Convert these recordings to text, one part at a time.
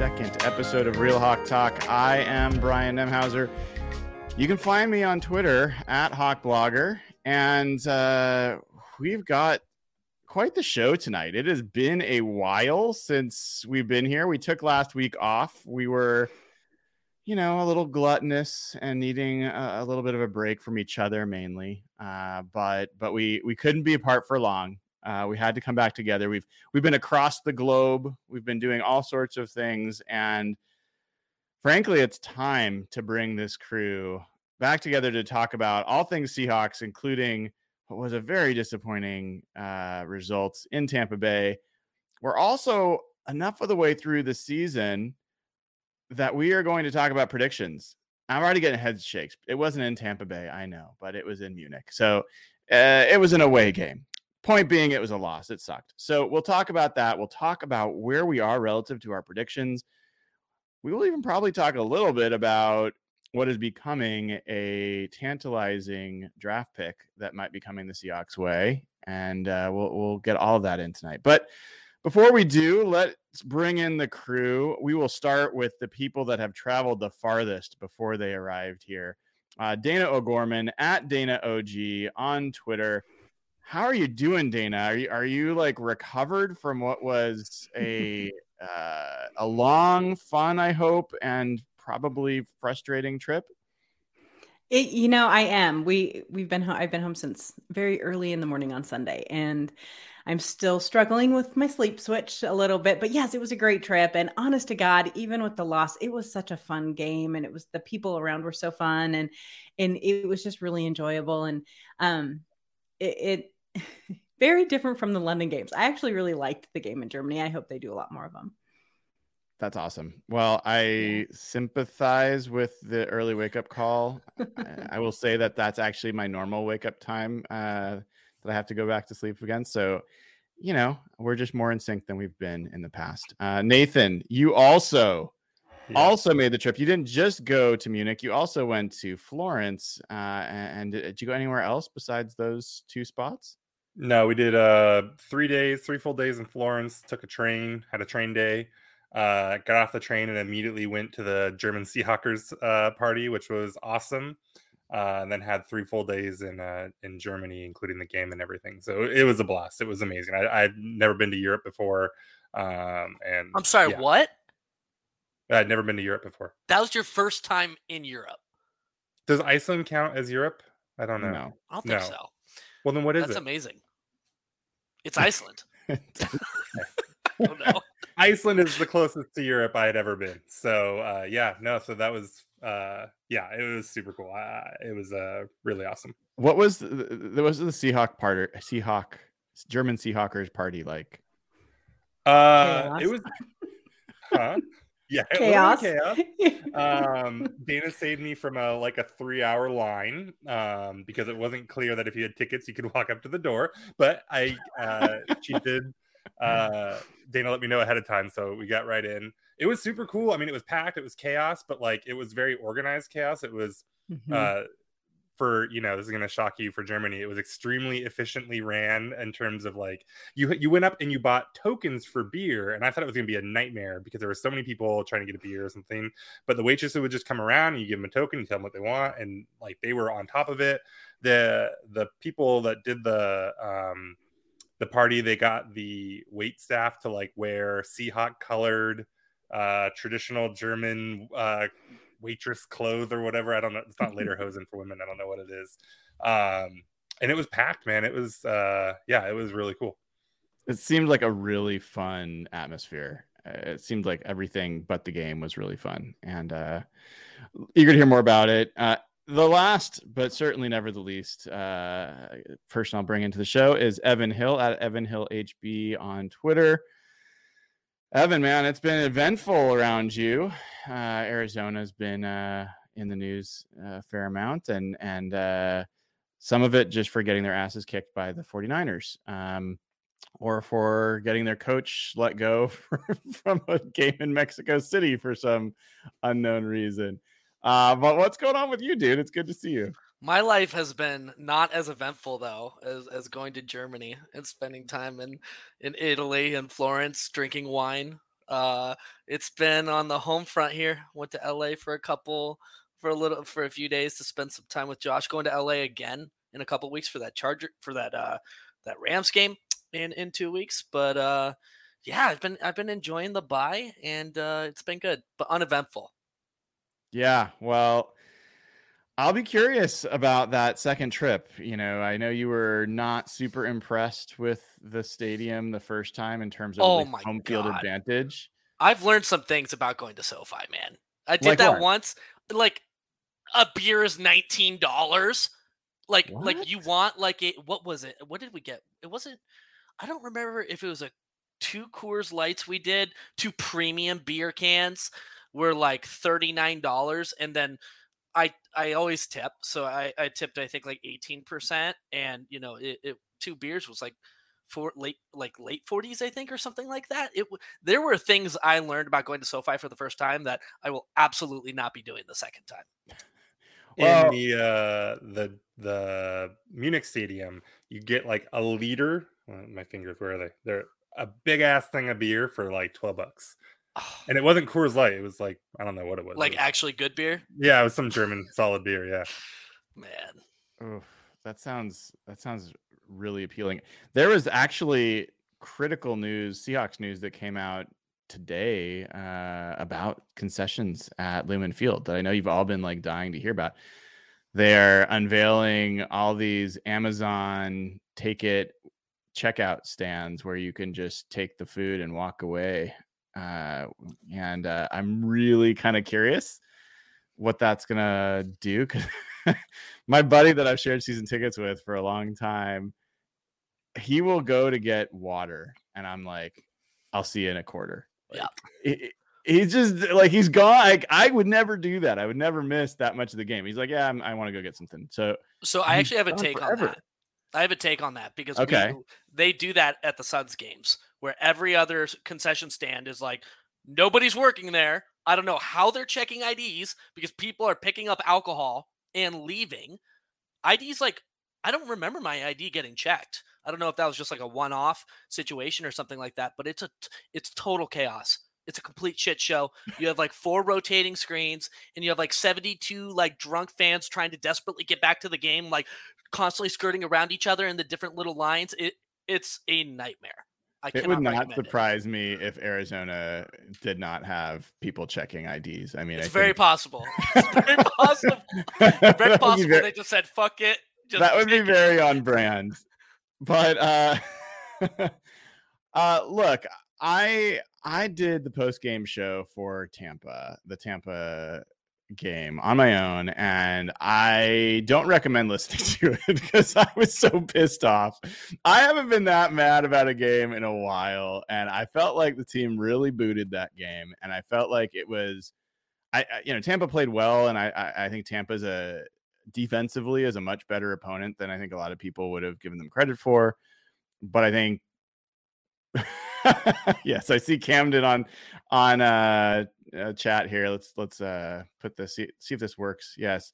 232nd episode of Real Hawk Talk. I am Brian Nemhauser. You can find me on Twitter at HawkBlogger, and uh, we've got quite the show tonight. It has been a while since we've been here. We took last week off. We were, you know, a little gluttonous and needing a, a little bit of a break from each other mainly. Uh, but but we we couldn't be apart for long. Uh, we had to come back together. We've we've been across the globe. We've been doing all sorts of things, and frankly, it's time to bring this crew back together to talk about all things Seahawks, including what was a very disappointing uh, result in Tampa Bay. We're also enough of the way through the season that we are going to talk about predictions. I'm already getting head shakes. It wasn't in Tampa Bay, I know, but it was in Munich. So uh, it was an away game. Point being, it was a loss. It sucked. So we'll talk about that. We'll talk about where we are relative to our predictions. We will even probably talk a little bit about what is becoming a tantalizing draft pick that might be coming the Seahawks way, and uh, we'll we'll get all of that in tonight. But before we do, let's bring in the crew. We will start with the people that have traveled the farthest before they arrived here. Uh, Dana O'Gorman at Dana OG on Twitter. How are you doing, Dana? Are you are you like recovered from what was a uh, a long, fun, I hope, and probably frustrating trip? It, you know, I am. We we've been I've been home since very early in the morning on Sunday, and I'm still struggling with my sleep switch a little bit. But yes, it was a great trip, and honest to God, even with the loss, it was such a fun game, and it was the people around were so fun, and and it was just really enjoyable, and um, it, it very different from the London games. I actually really liked the game in Germany. I hope they do a lot more of them. That's awesome. Well, I sympathize with the early wake up call. I will say that that's actually my normal wake up time uh, that I have to go back to sleep again. So, you know, we're just more in sync than we've been in the past. Uh, Nathan, you also yeah. also made the trip. You didn't just go to Munich; you also went to Florence. Uh, and, and did you go anywhere else besides those two spots? No, we did uh three days, three full days in Florence. Took a train, had a train day. Uh, got off the train and immediately went to the German Seahawkers uh, party, which was awesome. Uh, and then had three full days in uh, in Germany, including the game and everything. So it was a blast. It was amazing. I, I'd never been to Europe before, um, and I'm sorry, yeah, what? I'd never been to Europe before. That was your first time in Europe. Does Iceland count as Europe? I don't know. No. I don't think No. so. Well, then what is That's it? That's amazing. It's Iceland. oh no. Iceland is the closest to Europe I had ever been. So uh, yeah, no. So that was uh, yeah, it was super cool. Uh, it was uh, really awesome. what was the, the was the Seahawk party Seahawk German Seahawkers party like? Uh, it was, huh? Yeah, Chaos. chaos. um dana saved me from a like a three hour line um because it wasn't clear that if you had tickets you could walk up to the door but i uh she did uh dana let me know ahead of time so we got right in it was super cool i mean it was packed it was chaos but like it was very organized chaos it was Mhm. uh for you know this is going to shock you for germany it was extremely efficiently ran in terms of like you you went up and you bought tokens for beer and i thought it was going to be a nightmare because there were so many people trying to get a beer or something but the waitress would just come around and you give them a token you tell them what they want and like they were on top of it. The the people that did the um the party they got the wait staff to like wear seahawk colored uh traditional german uh waitress clothes or whatever. I don't know. It's not lederhosen for women. I don't know what it is. Um, and it was packed, man. It was, uh, yeah, it was really cool. It seemed like a really fun atmosphere. Uh, It seemed like everything but the game was really fun, and uh, eager to hear more about it. Uh, the last, but certainly never the least, uh, person I'll bring into the show is Evan Hill at Evan Hill HB on Twitter. Evan, man, it's been eventful around you. Uh, Arizona's been uh, in the news a fair amount, and and uh, some of it just for getting their asses kicked by the 49ers. Um, or for getting their coach let go from a game in Mexico City for some unknown reason. Uh, but what's going on with you, dude? It's good to see you. My life has been not as eventful though as, as going to Germany and spending time in in Italy and Florence drinking wine. Uh, it's been on the home front here. Went to LA for a couple for a little for a few days to spend some time with Josh. Going to LA again in a couple weeks for that Charger for that uh that Rams game in in two weeks. But uh, yeah, I've been I've been enjoying the buy and uh, it's been good but uneventful. Yeah, well, I'll be curious about that second trip. You know, I know you were not super impressed with the stadium the first time in terms of Oh my home field advantage. I've learned some things about going to SoFi, man. I did Like that what? once. Like a beer is nineteen dollars. Like like you want like a what was it? What did we get? It wasn't. I don't remember if it was a two Coors Lights we did. Two premium beer cans were like thirty nine dollars, and then I I always tip, so I I tipped I think like eighteen percent, and you know it, it two beers was like for late like late 40s i think or something like that it there were things i learned about going to sofi for the first time that i will absolutely not be doing the second time Well- in the uh the the Munich stadium, you get like a liter. my fingers, where are they? They're a big ass thing of beer for like twelve bucks, and it wasn't Coors Light. It was like I don't know what it was. It like was- actually good beer yeah, it was some German solid beer. Yeah, man Oof, that sounds that sounds really appealing. There was actually critical news, Seahawks news that came out today uh, about concessions at Lumen Field that I know you've all been like dying to hear about. They're unveiling all these Amazon take it checkout stands where you can just take the food and walk away. Uh, and uh, I'm really kind of curious what that's gonna do. 'cause my buddy that I've shared season tickets with for a long time, he will go to get water, and I'm like, I'll see you in a quarter. Yeah. He- He's just like he's gone. Like I would never do that. I would never miss that much of the game. He's like, yeah, I'm, I want to go get something. So so i actually have a take on that i have a take on that because we- Okay. they do that at the suns games where every other concession stand is like nobody's working there i don't know how they're checking ids because people are picking up alcohol and leaving ids like i don't remember my id getting checked i don't know if that was just like a one-off situation or something like that but it's a, it's total chaos It's a complete shit show. You have like four rotating screens, and you have like 72 like drunk fans trying to desperately get back to the game, like constantly skirting around each other in the different little lines. It it's a nightmare. I it would not recommend it. surprise me if Arizona did not have people checking IDs. I mean, It's I very think- possible. It's very possible. Very possible ver- they just said fuck it. Just that would be take it." very on brand. But uh uh look, I I did the post game show for Tampa, the Tampa game on my own and I don't recommend listening to it because I was so pissed off. I haven't been that mad about a game in a while and I felt like the team really booted that game and I felt like it was I, I you know Tampa played well and I I, I think Tampa's a defensively is a much better opponent than I think a lot of people would have given them credit for. But I think yes, I see Camden on on uh, uh chat here. Let's let's uh put this see, see if this works. Yes.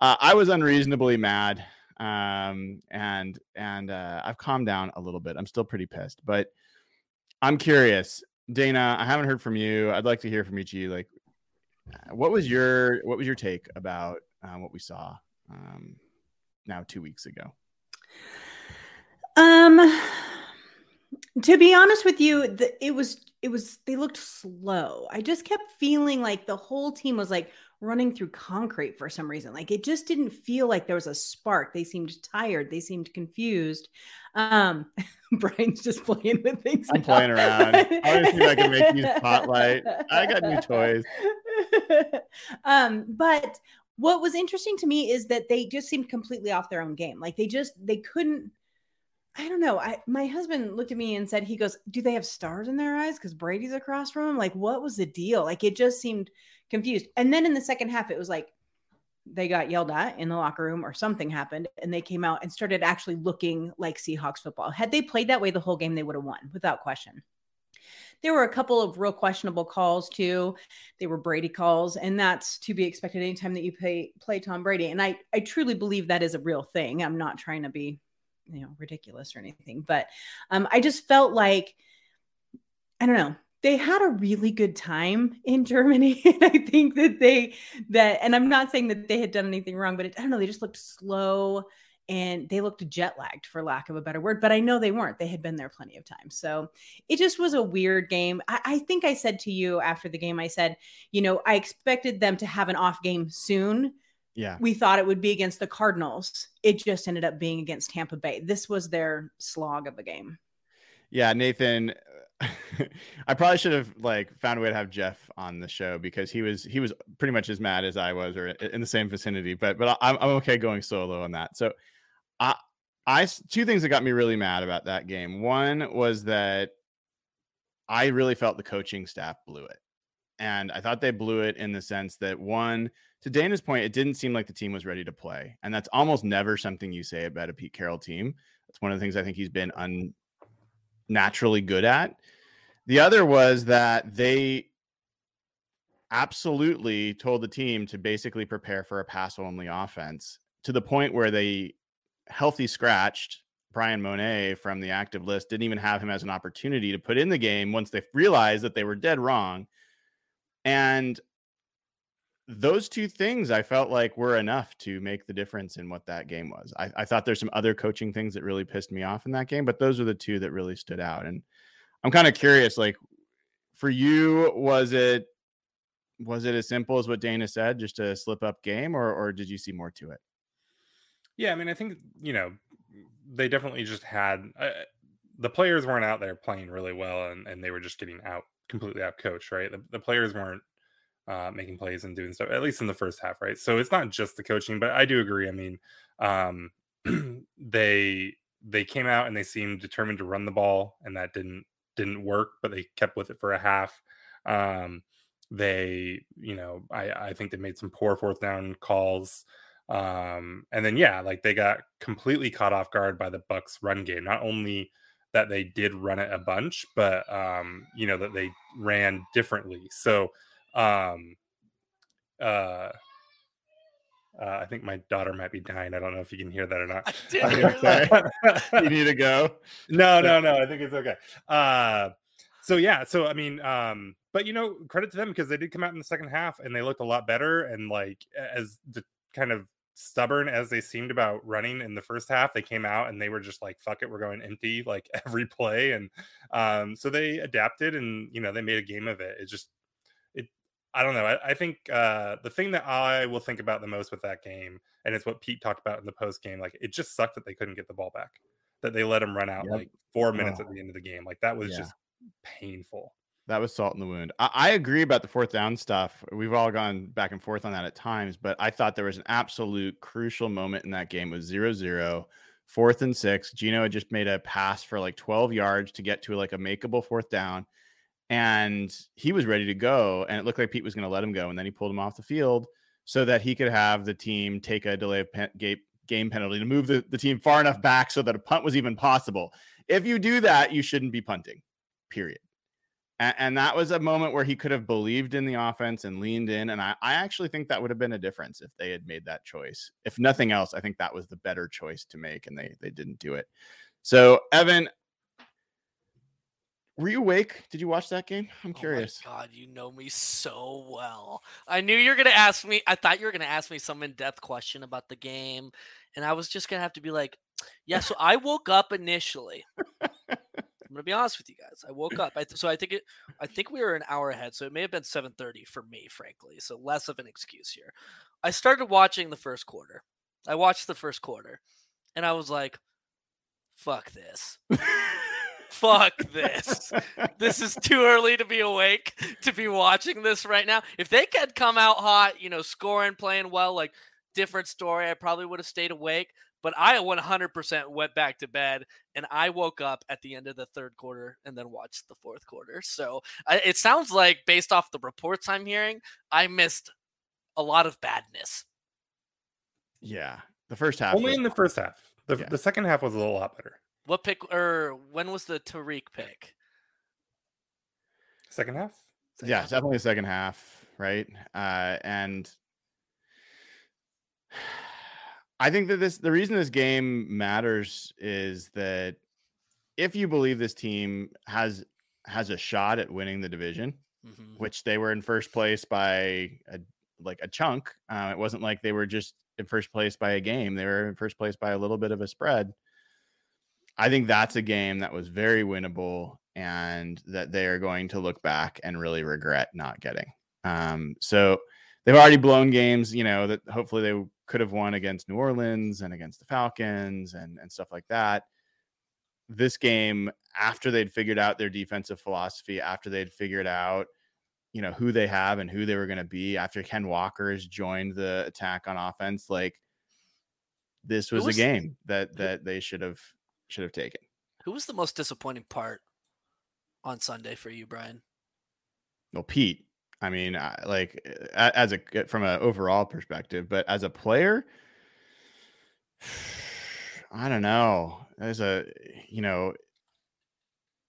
Uh, I was unreasonably mad um and and uh I've calmed down a little bit. I'm still pretty pissed, but I'm curious. Dana, I haven't heard from you. I'd like to hear from each you, G. Like uh, what was your what was your take about uh, what we saw um now 2 weeks ago? Um, to be honest with you, the, it was it was they looked slow. I just kept feeling like the whole team was like running through concrete for some reason. Like it just didn't feel like there was a spark. They seemed tired. They seemed confused. Um, Brian's just playing with things. I'm now. playing around. I wanna see if I can make you spotlight. I got new toys. um, but what was interesting to me is that they just seemed completely off their own game. Like they just they couldn't. I don't know. I my husband looked at me and said, he goes, Do they have stars in their eyes? Because Brady's across from him. Like, what was the deal? Like it just seemed confused. And then in the second half, it was like they got yelled at in the locker room or something happened and they came out and started actually looking like Seahawks football. Had they played that way the whole game, they would have won without question. There were a couple of real questionable calls too. They were Brady calls, and that's to be expected anytime that you play play Tom Brady. And I I truly believe that is a real thing. I'm not trying to be you know ridiculous or anything, but um, I just felt like I don't know they had a really good time in Germany. and I think that they that and I'm not saying that they had done anything wrong, but it, I don't know, they just looked slow and they looked jet lagged for lack of a better word, but I know they weren't. They had been there plenty of times. So it just was a weird game. I, I think I said to you after the game, I said, you know, I expected them to have an off game soon. Yeah. We thought it would be against the Cardinals. It just ended up being against Tampa Bay. This was their slog of a game. Yeah, Nathan. I probably should have like found a way to have Jeff on the show because he was he was pretty much as mad as I was or in the same vicinity. But but I'm I'm okay going solo on that. So I I two things that got me really mad about that game. One was that I really felt the coaching staff blew it. And I thought they blew it in the sense that one, to Dana's point, it didn't seem like the team was ready to play. And that's almost never something you say about a Pete Carroll team. That's one of the things I think he's been unnaturally good at. The other was that they absolutely told the team to basically prepare for a pass only offense to the point where they healthy scratched Bryan Mone from the active list, didn't even have him as an opportunity to put in the game once they realized that they were dead wrong. And those two things I felt like were enough to make the difference in what that game was. I, I thought there's some other coaching things that really pissed me off in that game, but those are the two that really stood out. And I'm kind of curious, like for you, was it was it as simple as what Dana said, just a slip up game, or or did you see more to it? Yeah, I mean, I think you know they definitely just had uh, the players weren't out there playing really well, and, and they were just getting out completely out coached, right? The, the players weren't uh, making plays and doing stuff, at least in the first half, right? So it's not just the coaching, but I do agree. I mean, um, they they came out and they seemed determined to run the ball, and that didn't didn't work, but they kept with it for a half. Um, they, you know, I I think they made some poor fourth down calls um and then yeah like they got completely caught off guard by the bucks run game not only that they did run it a bunch but um you know that they ran differently so um uh uh, I think my daughter might be dying. I don't know if you can hear that or not. I did you okay? you need to go. no, no, no. I think it's okay. Uh, so yeah, so I mean, um, but you know, credit to them because they did come out in the second half and they looked a lot better. And like as the kind of stubborn as they seemed about running in the first half, they came out and they were just like, "Fuck it, we're going empty like every play." And um, so they adapted and you know they made a game of it. It just it. I don't know. I, I think uh, the thing that I will think about the most with that game, and it's what Pete talked about in the post game, like it just sucked that they couldn't get the ball back, that they let him run out Yep. like four minutes Oh. at the end of the game. Like that was Yeah. just painful. That was salt in the wound. I, I agree about the fourth down stuff. We've all gone back and forth on that at times, but I thought there was an absolute crucial moment in that game. It was 0 0, and six. Geno had just made a pass for like 12 yards to get to like a makeable fourth down. And he was ready to go. And it looked like Pete was going to let him go. And then he pulled him off the field so that he could have the team take a delay of game penalty to move the, the team far enough back so that a punt was even possible. If you do that, you shouldn't be punting, period. And, and that was a moment where he could have believed in the offense and leaned in. And I, I actually think that would have been a difference if they had made that choice. If nothing else, I think that was the better choice to make, and they they didn't do it. So, Evan, were you awake? Did you watch that game? I'm curious. Oh my God, you know me so well. I knew you were gonna ask me. I thought you were gonna ask me some in-depth question about the game, and I was just gonna have to be like, "Yeah." So I woke up initially. I'm gonna be honest with you guys. I woke up. I th- so I think it. I think we were an hour ahead, so it may have been 7:30 for me, frankly. So less of an excuse here. I started watching the first quarter. I watched the first quarter, and I was like, "Fuck this." Fuck this this is too early to be awake to be watching this right now. If they could come out hot, you know, scoring, playing well, like different story, I probably would have stayed awake. But I 100% went back to bed and I woke up at the end of the third quarter and then watched the fourth quarter. So I, it sounds like, based off the reports I'm hearing, I missed a lot of badness. yeah, the first half. Only was- in the first half. The, Yeah. the second half was a little lot better. What pick or when was the Tariq pick? Second half. Second yeah, half? definitely second half, right? Uh, and I think that this the reason this game matters is that if you believe this team has has a shot at winning the division, Mhm. which they were in first place by a, like a chunk. Uh, it wasn't like they were just in first place by a game; they were in first place by a little bit of a spread. I think that's a game that was very winnable, and that they are going to look back and really regret not getting. Um, so they've already blown games, you know, that hopefully they could have won against New Orleans and against the Falcons and and stuff like that this game after they'd figured out their defensive philosophy, after they'd figured out, you know, who they have and who they were going to be, after Ken Walker has joined the attack on offense, like this was, was- a game that that they should have should have taken. Who was the most disappointing part on Sunday for you, Brian? Well, Pete, I mean, I- like as a from an overall perspective, but as a player, I don't know. As a you know,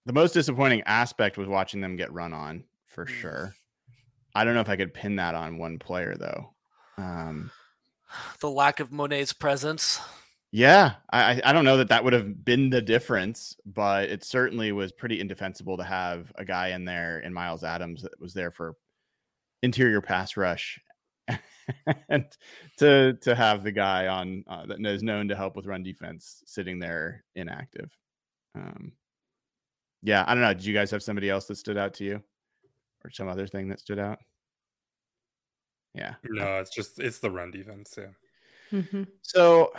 the most disappointing aspect was watching them get run on for Mm. sure. I don't know if I could pin that on one player though. Um, The lack of Mone's presence. Yeah, I I- I don't know that that would have been the difference, but it certainly was pretty indefensible to have a guy in there in Myles Adams that was there for interior pass rush, and to to have the guy on uh, that is known to help with run defense sitting there inactive. Um, yeah, I don't know. Did you guys have somebody else that stood out to you, or some other thing that stood out? Yeah. No, it's just it's the run defense. Yeah. Mhm. So,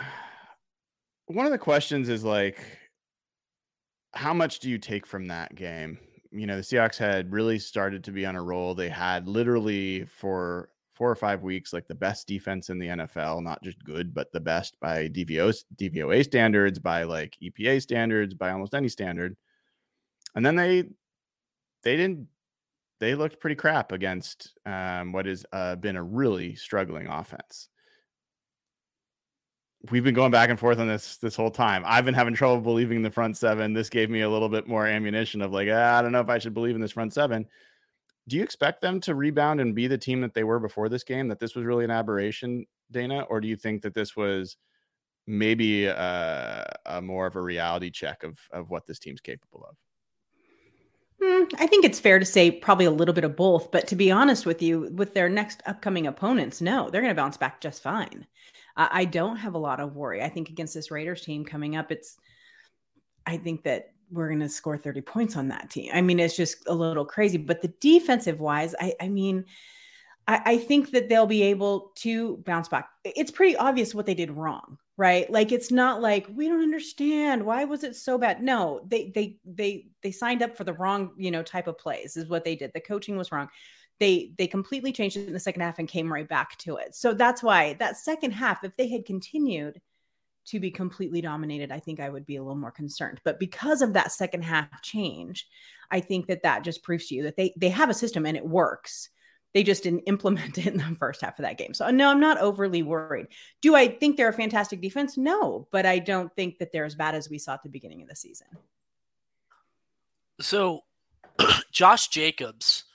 one of the questions is like, how much do you take from that game? You know, the Seahawks had really started to be on a roll. They had literally for four or five weeks, like the best defense in the NFL, not just good, but the best by DVO, DVOA standards, by like EPA standards, by almost any standard. And then they, they didn't, they looked pretty crap against um, what has uh, been a really struggling offense we've been going back and forth on this this whole time. I've been having trouble believing the front seven. This gave me a little bit more ammunition of like, ah, I don't know if I should believe in this front seven. Do you expect them to rebound and be the team that they were before this game? That this was really an aberration, Dana, or do you think that this was maybe a, a more of a reality check of of what this team's capable of? Mm, Mm, I think it's fair to say probably a little bit of both. But to be honest with you, with their next upcoming opponents, no, they're going to bounce back just fine. I, don't have a lot of worry. I think against this Raiders team coming up, it's, I think that we're going to score 30 points on that team. I mean, it's just a little crazy. But the defensive wise, I, I mean, I, I think that they'll be able to bounce back. It's pretty obvious what they did wrong right like it's not like we don't understand why was it so bad no they they they they signed up for the wrong you know type of plays is what they did the coaching was wrong they they completely changed it in the second half and came right back to it so that's why that second half if they had continued to be completely dominated i think i would be a little more concerned but because of that second half change i think that that just proves to you that they they have a system and it works they just didn't implement it in the first half of that game. So no, I'm not overly worried. Do I think they're a fantastic defense? No, but I don't think that they're as bad as we saw at the beginning of the season. So Josh Jacobs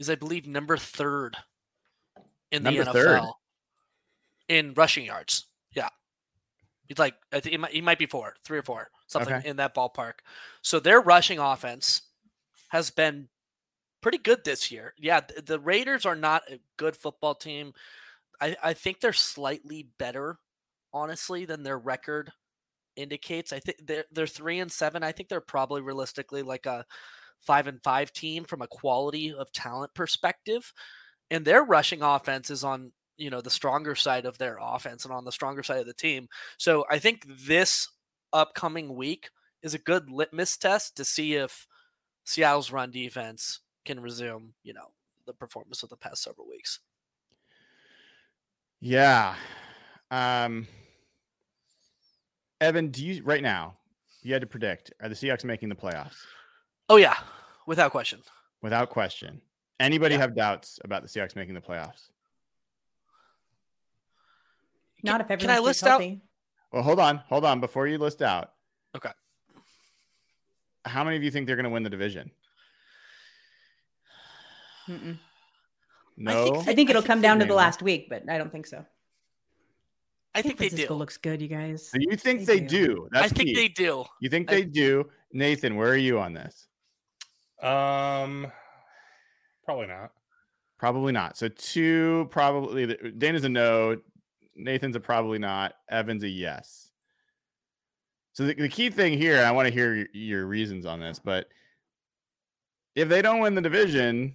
is, I believe, number third in the NFL third? in rushing yards. Yeah. He's like, I think he might, he might be four, three or four, something Okay. in that ballpark. So their rushing offense has been pretty good this year. Yeah, th- the Raiders are not a good football team. I, I think they're slightly better, honestly, than their record indicates. I think they're they're three and seven. I think they're probably realistically like a five and five team from a quality of talent perspective. And their rushing offense is on you know the stronger side of their offense and on the stronger side of the team. So I think this upcoming week is a good litmus test to see if Seattle's run defense can resume, you know, the performance of the past several weeks. Yeah. Um, Evan, do you right now? You had to predict: Are the Seahawks making the playoffs? Oh yeah, without question. Without question. Anybody Yeah. have doubts about the Seahawks making the playoffs? Not if can I stays list out- Well, hold on, hold on. Before you list out, Okay. how many of you think they're going to win the division? Mm-mm. No. think I think it'll think come down to the last week, but I don't think so. I think they Francisco do. looks good, you guys. so you think They they, do. do? That's I think key. they do. You think I- they do? Nathan, where are you on this? Um, probably not. Probably not. So two, probably. Dana's a no. Nathan's a probably not. Evan's a yes. So the, the key thing here, I want to hear your, your reasons on this, but if they don't win the division,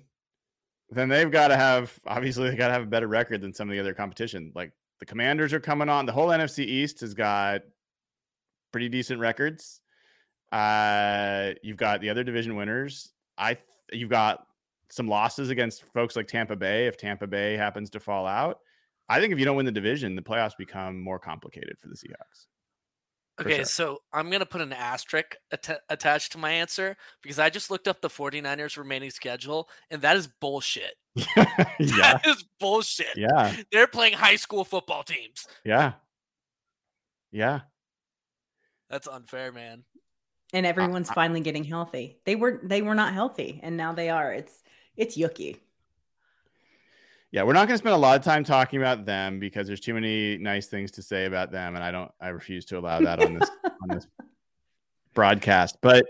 then they've got to have obviously they got to have a better record than some of the other competition. Like the Commanders are coming on. The whole NFC East has got pretty decent records. Uh, you've got the other division winners. I you've got some losses against folks like Tampa Bay. If Tampa Bay happens to fall out, I think if you don't win the division, the playoffs become more complicated for the Seahawks. for Okay, sure. so I'm going to put an asterisk atta- attached to my answer because I just looked up the 49ers remaining schedule and that is bullshit. yeah, That is bullshit. yeah, They're playing high school football teams. yeah, yeah. That's unfair, man. And uh, everyone's I- finally getting healthy. They were they were not healthy, and now they are. It's it's yucky. Yeah, we're not going to spend a lot of time talking about them because there's too many nice things to say about them, and I don't. I refuse to allow that on this on this broadcast. But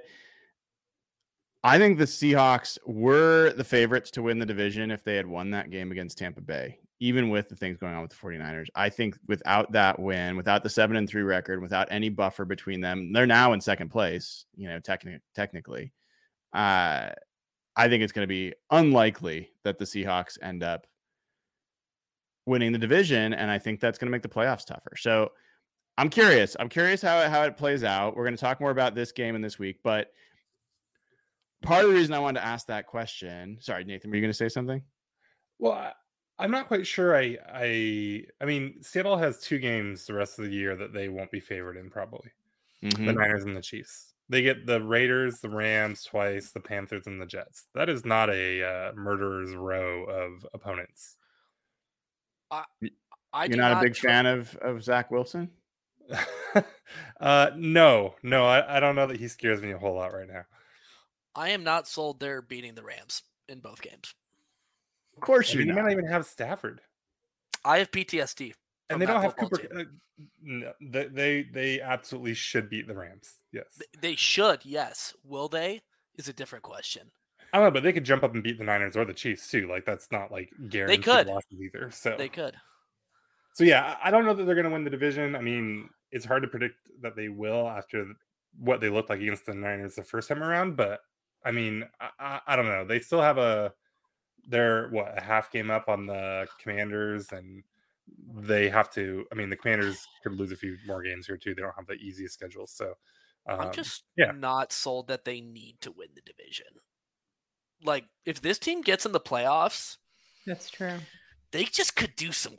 I think the Seahawks were the favorites to win the division if they had won that game against Tampa Bay, even with the things going on with the 49ers. I think without that win, without the seven and three record, without any buffer between them, they're now in second place. You know, techni- technically, uh, I think it's going to be unlikely that the Seahawks end up winning the division, and I think that's going to make the playoffs tougher. So I'm curious. I'm curious how how it plays out. We're going to talk more about this game in this week, but part of the reason I wanted to ask that question. Sorry, Nathan, were you going to say something? Well, I'm not quite sure. I, I, I mean, Seattle has two games the rest of the year that they won't be favored in, probably the Mhm. Niners and the Chiefs. They get the Raiders, the Rams twice, the Panthers, and the Jets. That is not a uh, murderer's row of opponents. I You're do not, a big tr- fan of of Zach Wilson. uh, no, no, I, I don't know that he scares me a whole lot right now. I am not sold they're beating the Rams in both games. Of course I mean, you're they might not. not even have Stafford, I have PTSD. and they don't have Cooper. Uh, no, they, they they absolutely should beat the Rams. Yes, Th- They should, yes. Will they? Is a different question. I don't know, but they could jump up and beat the Niners or the Chiefs too. Like that's not like guaranteed they could. losses either. So They could. So yeah, I I don't know that they're going to win the division. I mean, it's hard to predict that they will after what they looked like against the Niners the first time around. But I mean, I, I, I don't know. They still have a they're what a half game up on the Commanders, and they have to. I mean, the Commanders could lose a few more games here too. They don't have the easiest schedule, so um, I'm just yeah. not sold that they need to win the division. Like, if this team gets in the playoffs, That's true. they just could do some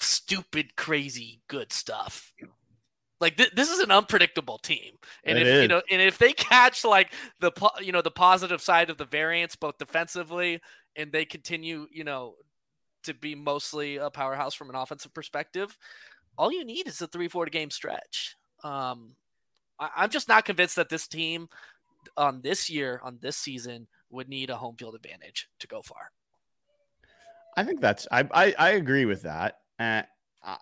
stupid, crazy, good stuff. Like th- this is an unpredictable team, and It if you know, and if they catch like the po- you know the positive side of the variance, both defensively, and they continue, you know, to be mostly a powerhouse from an offensive perspective, all you need is a three four game stretch. Um, I- I'm just not convinced that this team on this year on this season would need a home field advantage to go far. I think that's I I, I agree with that. Uh,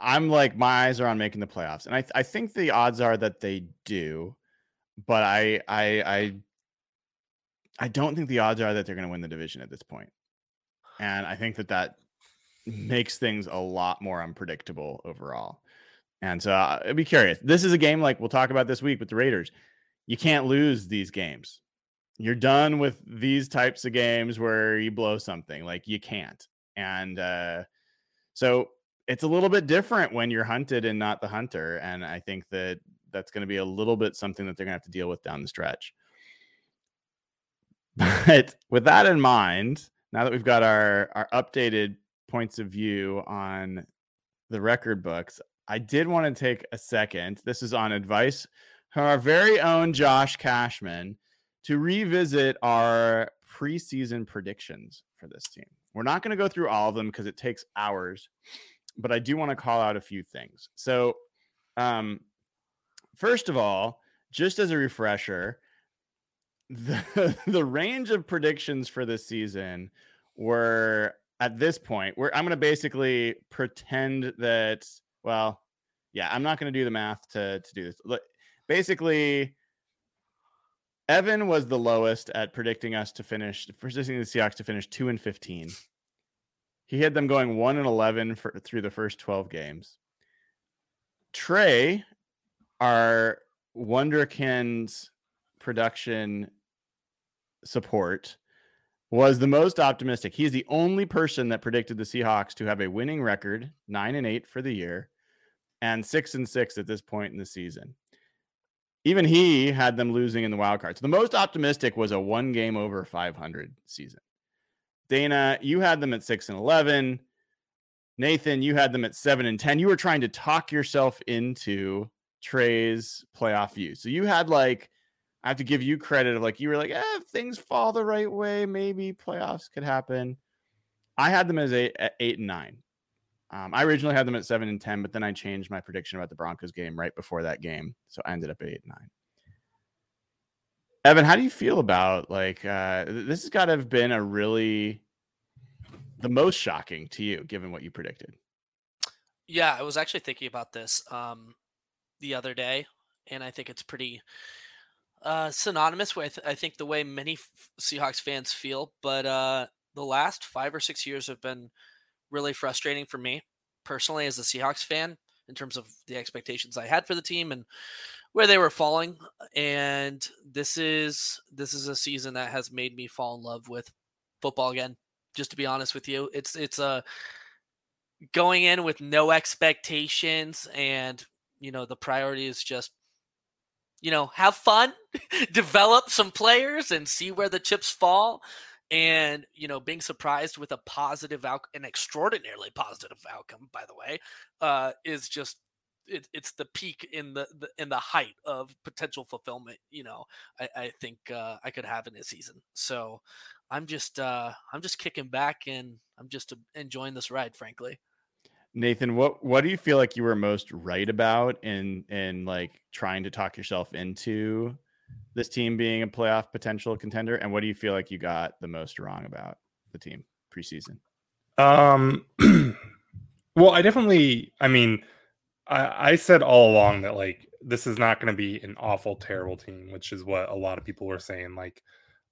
I'm like my eyes are on making the playoffs, and I I think the odds are that they do, but I I I I don't think the odds are that they're going to win the division at this point, and I think that that makes things a lot more unpredictable overall. And so uh, I'd be curious. This is a game like we'll talk about this week with the Raiders. You can't lose these games. You're done with these types of games where you blow something. Like you can't. And uh, so it's a little bit different when you're hunted and not the hunter. And I think that that's going to be a little bit something that they're going to have to deal with down the stretch. But with that in mind, now that we've got our, our updated points of view on the record books, I did want to take a second. This is on advice from our very own Josh Cashman to revisit our preseason predictions for this team. We're not going to go through all of them because it takes hours, but I do want to call out a few things. So, um, first of all, just as a refresher, the the range of predictions for this season were at this point where I'm going to basically pretend that well, yeah, I'm not going to do the math to to do this. Look, basically Evan was the lowest at predicting us to finish predicting the Seahawks to finish 2 and 15. He had them going 1 and 11 for through the first 12 games. Trey, our Wonderkin's production support was the most optimistic. He's the only person that predicted the Seahawks to have a winning record, 9 and 8 for the year and 6 and 6 at this point in the season. Even he had them losing in the wild card. So the most optimistic was a one game over 500 season. Dana, you had them at 6 and 11. Nathan, you had them at 7 and 10. You were trying to talk yourself into Trey's playoff view. So you had like I have to give you credit of like you were like, eh, if things fall the right way, maybe playoffs could happen. I had them as eight, at eight and nine. Um, I originally had them at seven and ten, but then I changed my prediction about the Broncos game right before that game, so I ended up at eight and nine. Evan, how do you feel about like uh, this has got to have been a really the most shocking to you, given what you predicted? Yeah, I was actually thinking about this um, the other day, and I think it's pretty uh, synonymous with I think the way many f- Seahawks fans feel. But uh, the last five or six years have been really frustrating for me personally as a Seahawks fan in terms of the expectations I had for the team and where they were falling. And this is this is a season that has made me fall in love with football again. Just to be honest with you, it's it's a going in with no expectations and you know the priority is just you know have fun develop some players and see where the chips fall and you know being surprised with a positive out an extraordinarily positive outcome by the way uh is just it, it's the peak in the, the in the height of potential fulfillment you know i, I think uh, i could have in this season. So i'm just uh i'm just kicking back and i'm just uh, enjoying this ride frankly. Nathan, what what do you feel like you were most right about in in like trying to talk yourself into this team being a playoff potential contender, and what do you feel like you got the most wrong about the team preseason? Um, well, I definitely, I mean, I, I said all along that like this is not going to be an awful, terrible team, which is what a lot of people were saying. Like,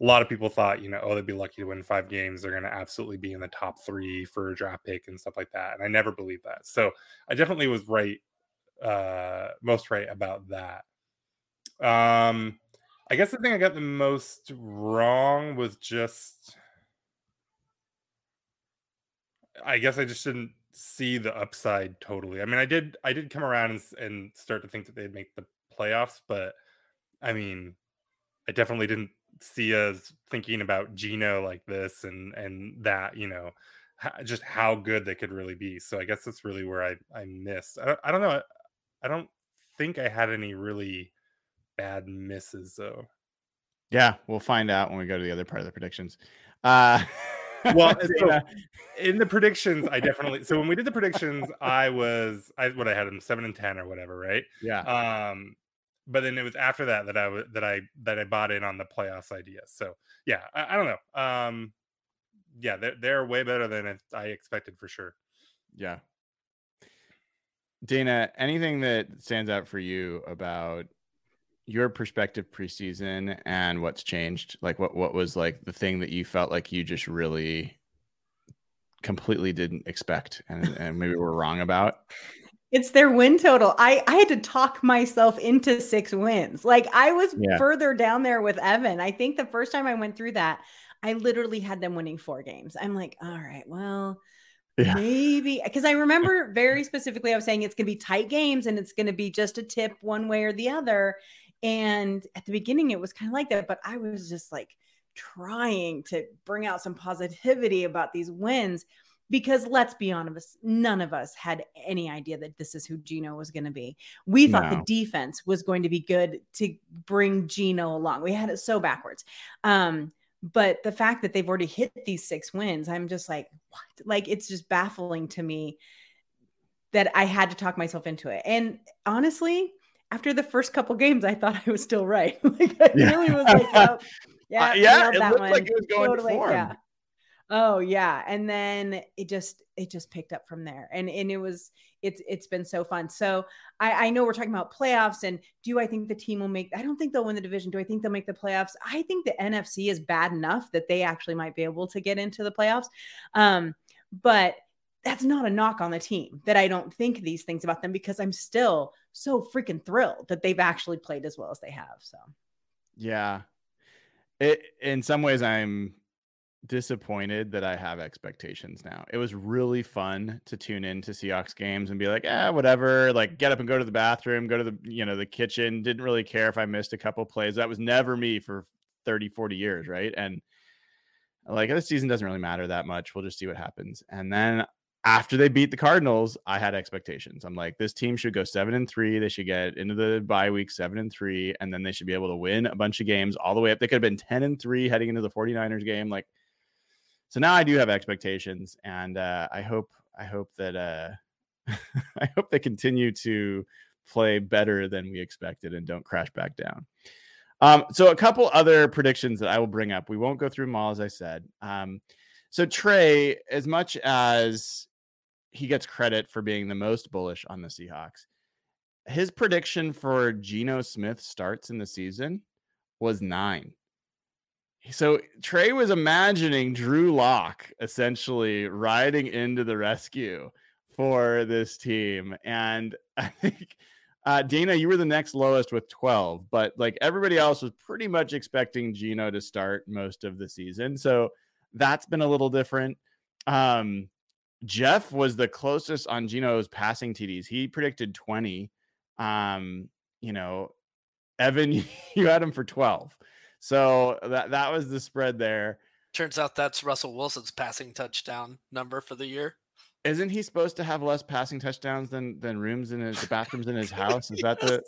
a lot of people thought, you know, oh, they'd be lucky to win five games. They're going to absolutely be in the top three for a draft pick and stuff like that. And I never believed that. So I definitely was right, uh, most right about that. Um, I guess the thing I got the most wrong was just, I guess I just didn't see the upside totally. I mean, I did, I did come around and, and start to think that they'd make the playoffs, but I mean, I definitely didn't see us thinking about Geno like this and and that you know just how good they could really be. So I guess that's really where I I missed. I don't, I don't know. I don't think I had any really bad misses though. Yeah, we'll find out when we go to the other part of the predictions. Uh well, so in the predictions, I definitely so when we did the predictions, I was I what I had them seven and ten or whatever, right? Yeah. Um, but then it was after that that I was that I that I bought in on the playoffs idea. So yeah, I, I don't know. Um, yeah, they're they're way better than I expected for sure. Yeah. Dana, anything that stands out for you about your perspective preseason and what's changed? Like what what was like the thing that you felt like you just really completely didn't expect and, and maybe were wrong about? It's their win total. I I had to talk myself into six wins. Like I was yeah. further down there with Evan. I think the first time I went through that, I literally had them winning four games. I'm like, all right, well, yeah. maybe because I remember very specifically I was saying it's going to be tight games and it's going to be just a tip one way or the other. And at the beginning, it was kind of like that, but I was just like trying to bring out some positivity about these wins because let's be honest, none of us had any idea that this is who Geno was going to be. We thought no. the defense was going to be good to bring Geno along. We had it so backwards. Um, but the fact that they've already hit these six wins, I'm just like, what? Like, it's just baffling to me that I had to talk myself into it. And honestly, after the first couple games, I thought I was still right. like I yeah. really was like, oh, yeah, uh, yeah, it looked one. like it was going totally, form. Yeah. Oh yeah, and then it just it just picked up from there, and and it was it's it's been so fun. So I, I know we're talking about playoffs, and do I think the team will make? I don't think they'll win the division. Do I think they'll make the playoffs? I think the NFC is bad enough that they actually might be able to get into the playoffs. Um, but that's not a knock on the team that I don't think these things about them because I'm still so freaking thrilled that they've actually played as well as they have. So, yeah, it in some ways I'm disappointed that I have expectations now. It was really fun to tune in to Seahawks games and be like, yeah, whatever. Like, get up and go to the bathroom, go to the you know the kitchen. Didn't really care if I missed a couple plays. That was never me for 30, 40 years, right? And like this season doesn't really matter that much. We'll just see what happens. And then after they beat the Cardinals, I had expectations. I'm like, this team should go seven and three. They should get into the bye week seven and three, and then they should be able to win a bunch of games all the way up. They could have been 10 and three heading into the 49ers game. Like, so now I do have expectations, and uh, I hope I hope that uh, I hope they continue to play better than we expected and don't crash back down. Um, so a couple other predictions that I will bring up. We won't go through them all, as I said. Um, so Trey, as much as he gets credit for being the most bullish on the Seahawks. His prediction for Geno Smith starts in the season was nine. So Trey was imagining Drew Lock essentially riding into the rescue for this team. And I think uh, Dana, you were the next lowest with 12, but like everybody else was pretty much expecting Geno to start most of the season. So that's been a little different. Um, Jeff was the closest on Geno's passing TDs. He predicted 20. Um, you know, Evan, you had him for 12. So that that was the spread there. Turns out that's Russell Wilson's passing touchdown number for the year. Isn't he supposed to have less passing touchdowns than than rooms in his bathrooms in his house? Is that the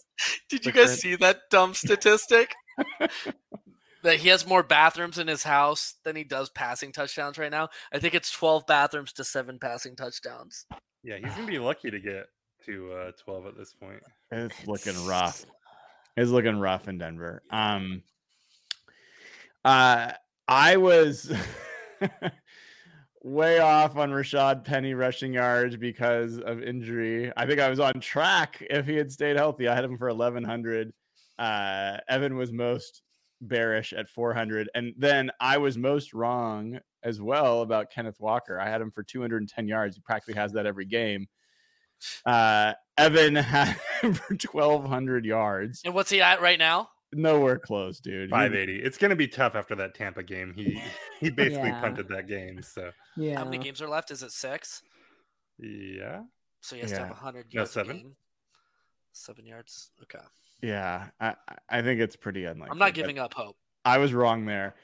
Did the you guys current... see that dumb statistic? that he has more bathrooms in his house than he does passing touchdowns right now. I think it's 12 bathrooms to seven passing touchdowns. Yeah, he's gonna be lucky to get to uh, 12 at this point. It's, it's looking rough. It's looking rough in Denver. Um, uh, I was way off on Rashad Penny rushing yards because of injury. I think I was on track if he had stayed healthy. I had him for 1100. Uh, Evan was most bearish at 400. And then I was most wrong as well about Kenneth Walker. I had him for 210 yards. He practically has that every game. Uh, Evan had him for 1,200 yards. And what's he at right now? Nowhere close, dude. He- 580. It's going to be tough after that Tampa game. He he basically Yeah. punted that game. So Yeah. How many games are left? Is it six? yeah, So he has to have Yeah. 100 No, yards. a seven. game. Seven yards. Okay. Yeah, I, I- I think it's pretty unlikely. I'm not giving up hope. I was wrong there.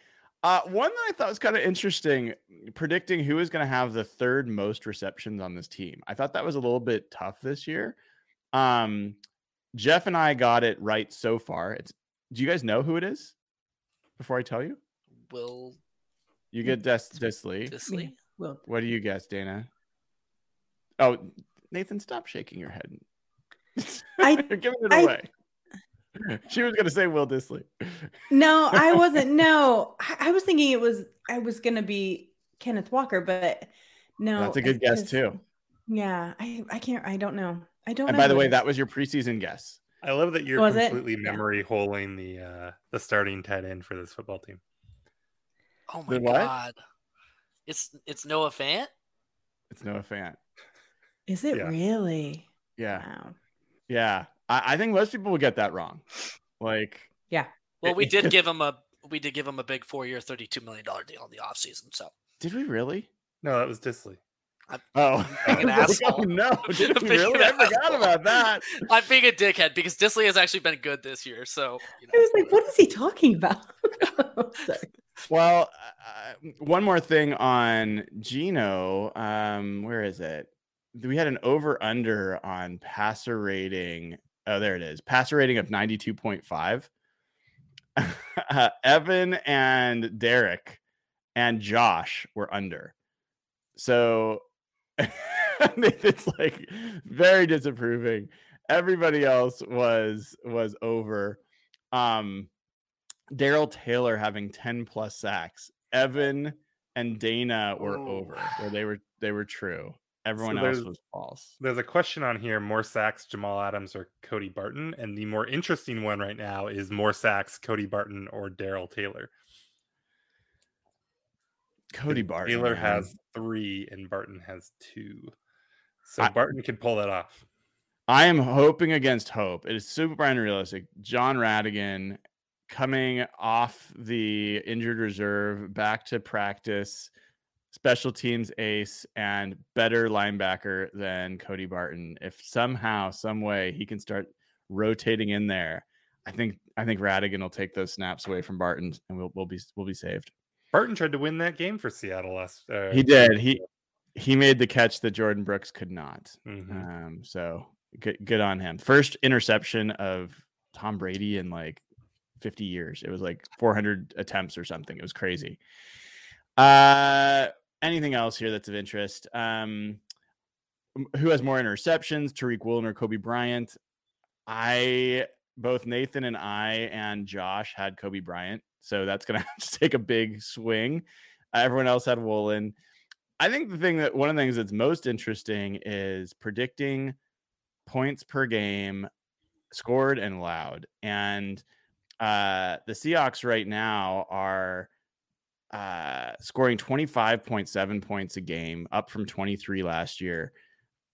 Uh, one that I thought was kind of interesting, predicting who is going to have the third most receptions on this team. I thought that was a little bit tough this year. Um, Jeff and I got it right so far. It's. Do you guys know who it is? Before I tell you, Will you get Des Dissly. Dissly? Well, What do you guess, Dana? Oh, Nathan, stop shaking your head. I- You're giving it I- away. she was going to say Will Dissly. no, I wasn't. No, I, I was thinking it was. I was gonna be Kenneth Walker, but no. That's a good guess too. Yeah, I I can't. I don't know. I don't. And know by the way, that was your preseason guess. I love that you're Was completely Yeah. memory holing the uh the starting tight end for this football team. Oh my what? god. It's it's Noah Fant? It's Noah Fant. Is it Yeah. really? Yeah. Wow. Yeah. I, I think most people will get that wrong. Like, yeah. Well, we did give him a we did give him a big four year, thirty two million dollar deal in the offseason. So did we really? No, that was Dissly. Oh, being an I was like, asshole. oh no, did we really? I forgot asshole. about that. I'm being a dickhead because Dissly has actually been good this year. So you I was like, what is he talking about? Well, uh, one more thing on Geno. Um, where is it? We had an over under on passer rating. Oh, there it is. Passer rating of 92.5. uh, Evan and Derek and Josh were under. So it's like very disapproving. Everybody else was was over. Um Darrell Taylor having 10 plus sacks. Evan and Dana were Ooh. over where they were they were true. Everyone else there's- was false. There's a question on here: more sacks, Jamal Adams or Cody Barton? And the more interesting one right now is more sacks, Cody Barton or Darrell Taylor. Cody Barton. Taylor has three, and Barton has two. So I- Barton could pull that off. I am hoping against hope. It is super unrealistic. Jon Rhattigan coming off the injured reserve back to practice, special teams ace, and better linebacker than Cody Barton. If somehow, some way he can start rotating in there, I think I think Rhattigan will take those snaps away from Barton and we'll we'll be we'll be saved. Barton tried to win that game for Seattle last. Uh, He did. He he made the catch that Jordyn Brooks could not. Mhm. Um, so good, good on him. First interception of Tom Brady in like 50 years. It was like 400 attempts or something. It was crazy. Uh, anything else here that's of interest? Um, who has more interceptions, Tariq Woolen or Coby Bryant? I both Nathan and I and Josh had Coby Bryant, so that's gonna have to take a big swing. Uh, everyone else had Woolen. I think the thing that one of the things that's most interesting is predicting points per game scored and allowed. And uh, the Seahawks right now are uh, scoring 25.7 points a game, up from 23 last year.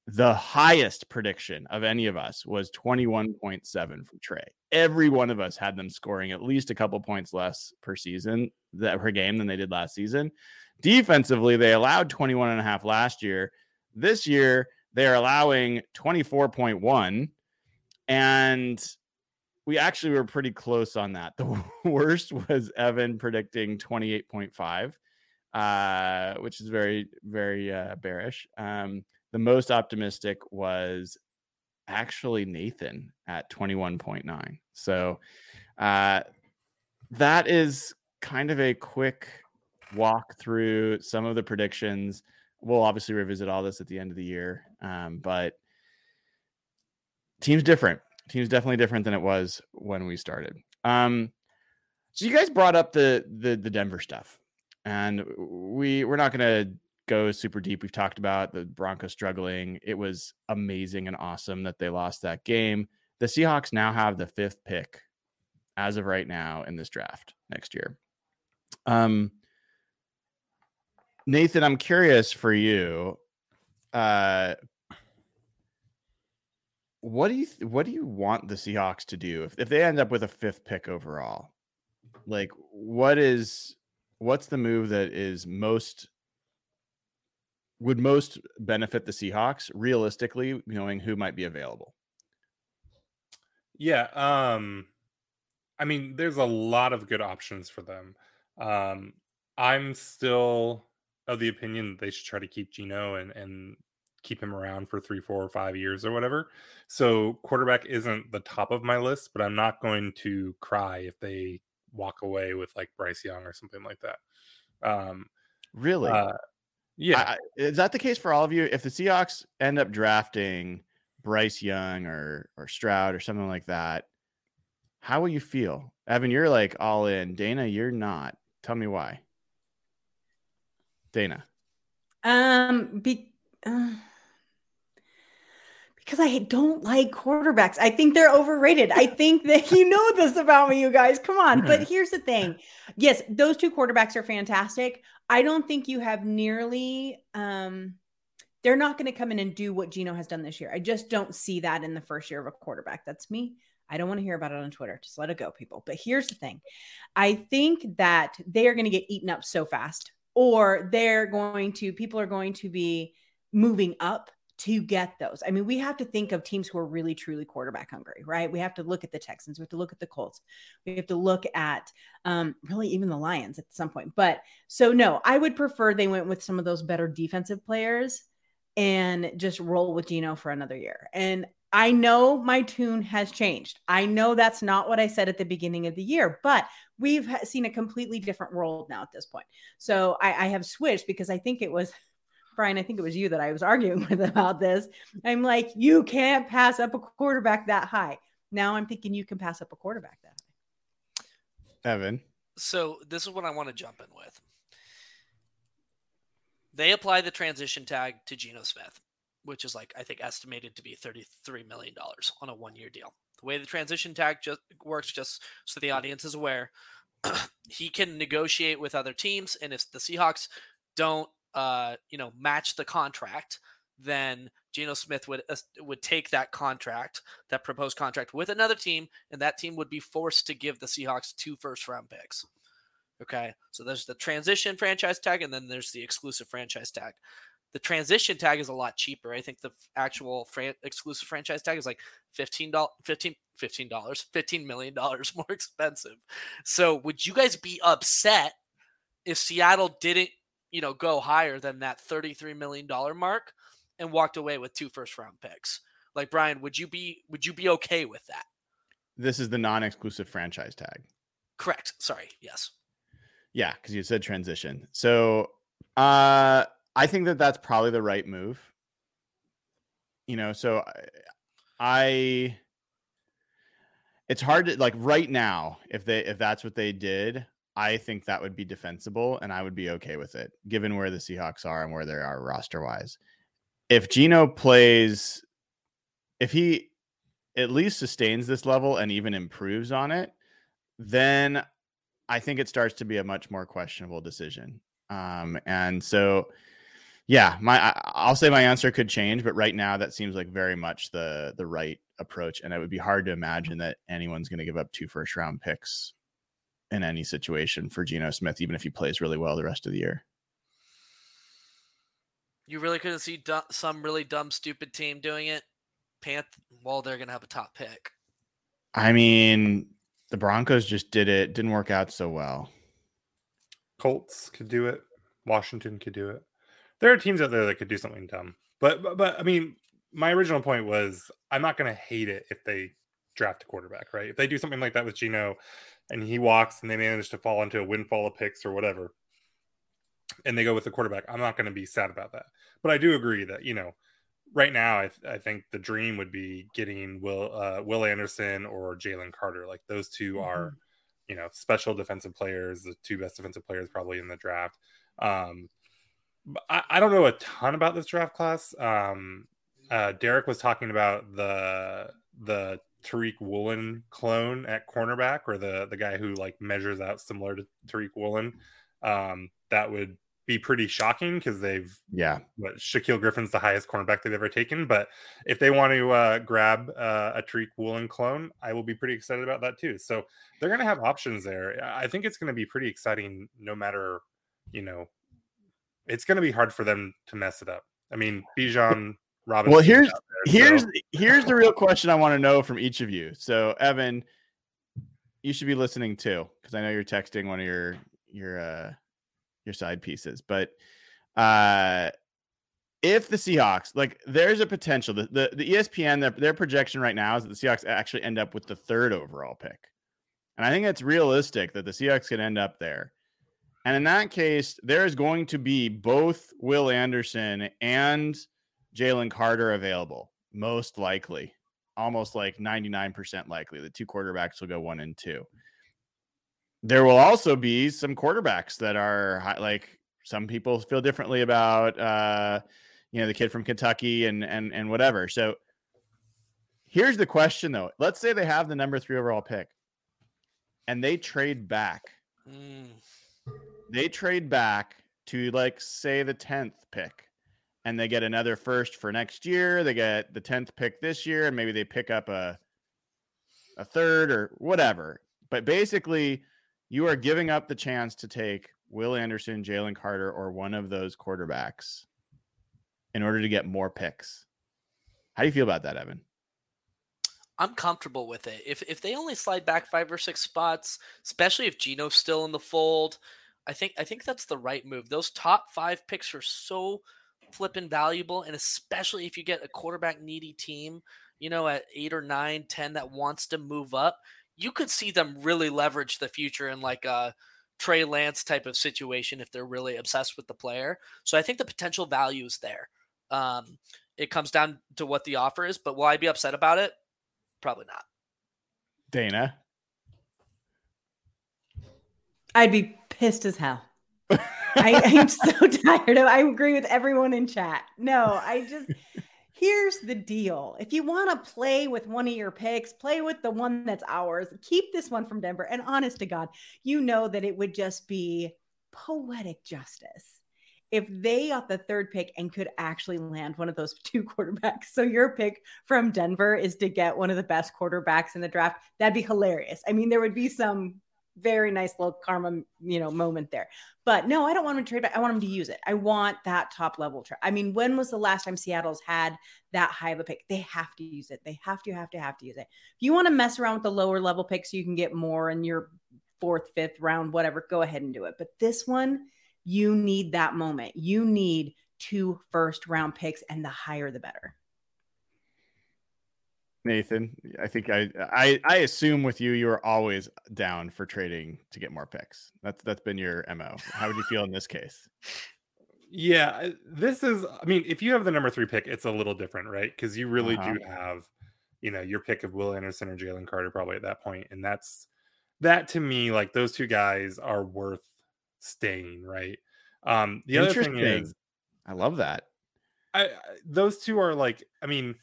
The highest prediction of any of us was 21.7 from Trey. Every one of us had them scoring at least a couple points less per season, that per game than they did last season. Defensively, they allowed 21 and a half last year. This year, they are allowing 24.1 and we actually were pretty close on that. The worst was Evan predicting 28.5, uh, which is very, very uh, bearish. Um, the most optimistic was actually Nathan at 21.9. So uh, that is kind of a quick walk through some of the predictions. We'll obviously revisit all this at the end of the year, um, but team's different. Team's definitely different than it was when we started. Um, so you guys brought up the the the Denver stuff, and we we're not going to go super deep. We've talked about the Broncos struggling. It was amazing and awesome that they lost that game. The Seahawks now have the fifth pick as of right now in this draft next year. Um, Nathan, I'm curious for you. Uh, what do you th- what do you want the Seahawks to do if, if they end up with a fifth pick overall? Like, what is what's the move that is most would most benefit the Seahawks realistically, knowing who might be available? Yeah, um, I mean, there's a lot of good options for them. Um, I'm still of the opinion that they should try to keep Geno and and keep him around for three, four, or five years or whatever. So quarterback isn't the top of my list, but I'm not going to cry if they walk away with like Bryce Young or something like that. Um, really? Uh, yeah. I, is that the case for all of you? If the Seahawks end up drafting Bryce Young or or Stroud or something like that, how will you feel? Evan, you're like all in. Dana, you're not. Tell me why. Dana. Um, be, uh, because I don't like quarterbacks. I think they're overrated. I think that you know this about me, you guys. Come on. But here's the thing. Yes, those two quarterbacks are fantastic. I don't think you have nearly um they're not going to come in and do what Geno has done this year. I just don't see that in the first year of a quarterback. That's me. I don't want to hear about it on Twitter. Just let it go, people. But here's the thing I think that they are going to get eaten up so fast, or they're going to, people are going to be moving up to get those. I mean, we have to think of teams who are really truly quarterback hungry, right? We have to look at the Texans, we have to look at the Colts, we have to look at um, really even the Lions at some point. But so, no, I would prefer they went with some of those better defensive players and just roll with Geno for another year. And I know my tune has changed. I know that's not what I said at the beginning of the year, but we've seen a completely different world now at this point. So I, I have switched because I think it was Brian, I think it was you that I was arguing with about this. I'm like, you can't pass up a quarterback that high. Now I'm thinking you can pass up a quarterback that high. Evan. So this is what I want to jump in with. They apply the transition tag to Geno Smith, which is like I think estimated to be $33 million on a one-year deal. The way the transition tag just works, just so the audience is aware, he can negotiate with other teams, and if the Seahawks don't uh, you know, match the contract, then Geno Smith would uh, would take that contract, that proposed contract, with another team, and that team would be forced to give the Seahawks two first round picks. Okay, so there's the transition franchise tag, and then there's the exclusive franchise tag. The transition tag is a lot cheaper. I think the actual fran- exclusive franchise tag is like $15, $15, $15, $15 million more expensive. So would you guys be upset if Seattle didn't you know, go higher than that $33 million mark and walked away with two first round picks. Like Brian, would you be would you be okay with that? This is the non-exclusive franchise tag. Correct. Sorry. Yes. Yeah, because you said transition. So uh I think that that's probably the right move. You know, so I it's hard to like right now if they if that's what they did I think that would be defensible and I would be okay with it given where the Seahawks are and where they are roster wise. If Geno plays, if he at least sustains this level and even improves on it, then I think it starts to be a much more questionable decision. Um, and so, yeah, my I'll say my answer could change, but right now that seems like very much the the right approach, and it would be hard to imagine that anyone's going to give up two first round picks in any situation for Geno Smith, even if he plays really well the rest of the year. You really couldn't see du- some really dumb, stupid team doing it. Panth, well, they're going to have a top pick. I mean, the Broncos just did it. Didn't work out so well. Colts could do it. Washington could do it. There are teams out there that could do something dumb. But but, but I mean, my original point was I'm not going to hate it if they draft a quarterback, right? If they do something like that with Geno and he walks and they manage to fall into a windfall of picks or whatever, and they go with the quarterback, I'm not going to be sad about that. But I do agree that, you know, right now, I, th- I think the dream would be getting Will uh, Will Anderson or Jalen Carter. Like those 2 mm-hmm. are, you know, special defensive players, the two best defensive players probably in the draft. Um, I, I don't know a ton about this draft class. Um, uh, Derek was talking about the the Tariq Woolen clone at cornerback, or the the guy who like measures out similar to Tariq Woolen, um, that would be pretty shocking because they've yeah what Shaquill Griffin's the highest cornerback they've ever taken. But if they want to uh, grab uh, a Tariq Woolen clone, I will be pretty excited about that too. So they're going to have options there. I think it's going to be pretty exciting, no matter you know, it's going to be hard for them to mess it up. I mean, Bijan Robinson. Well, here's there, here's so. here's the real question I want to know from each of you. So, Evan, you should be listening too, because I know you're texting one of your your uh your side pieces. But uh if the Seahawks, like, there's a potential. The the, the ESPN their, their projection right now is that the Seahawks actually end up with the third overall pick, and I think it's realistic that the Seahawks could end up there. And in that case, there is going to be both Will Anderson and Jalen Carter available, most likely, almost like 99% likely. The two quarterbacks will go one and two. There will also be some quarterbacks that are high, like some people feel differently about, uh, you know, the kid from Kentucky and and and whatever. So here's the question though. Let's say they have the number three overall pick, and they trade back. Mm. They trade back to like say the tenth pick and they get another first for next year. They get the 10th pick this year, and maybe they pick up a a third or whatever. But basically, you are giving up the chance to take Will Anderson, Jalen Carter, or one of those quarterbacks in order to get more picks. How do you feel about that, Evan? I'm comfortable with it. If if they only slide back five or six spots, especially if Geno's still in the fold, I think I think that's the right move. Those top five picks are so flipping valuable, and especially if you get a quarterback needy team, you know, at eight or nine, ten that wants to move up, you could see them really leverage the future in like a Trey Lance type of situation if they're really obsessed with the player. So I think the potential value is there. Um, it comes down to what the offer is, but will I be upset about it? Probably not. Dana. I'd be pissed as hell. I am so tired of I agree with everyone in chat. No, I just here's the deal. If you want to play with one of your picks, play with the one that's ours. Keep this one from Denver. And honest to God, you know that it would just be poetic justice if they got the third pick and could actually land one of those two quarterbacks. So your pick from Denver is to get one of the best quarterbacks in the draft. That'd be hilarious. I mean, there would be some very nice little karma, you know, moment there. But no, I don't want them to trade back. I want them to use it. I want that top level trade. I mean, when was the last time Seattle's had that high of a pick? They have to use it. They have to, have to, have to use it. If you want to mess around with the lower level picks, so you can get more in your fourth, fifth round, whatever, go ahead and do it. But this one, you need that moment. You need two first round picks, and the higher the better. Nathan, I think I, I I assume with you, you are always down for trading to get more picks. That's that's been your mo. How would you feel in this case? Yeah, this is. I mean, if you have the number three pick, it's a little different, right? Because you really Uh-huh. do have, you know, your pick of Will Anderson or Jalen Carter probably at that point, and that's that to me. Like those two guys are worth staying, right? Um, the other thing is, I love that. I, I those two are like. I mean,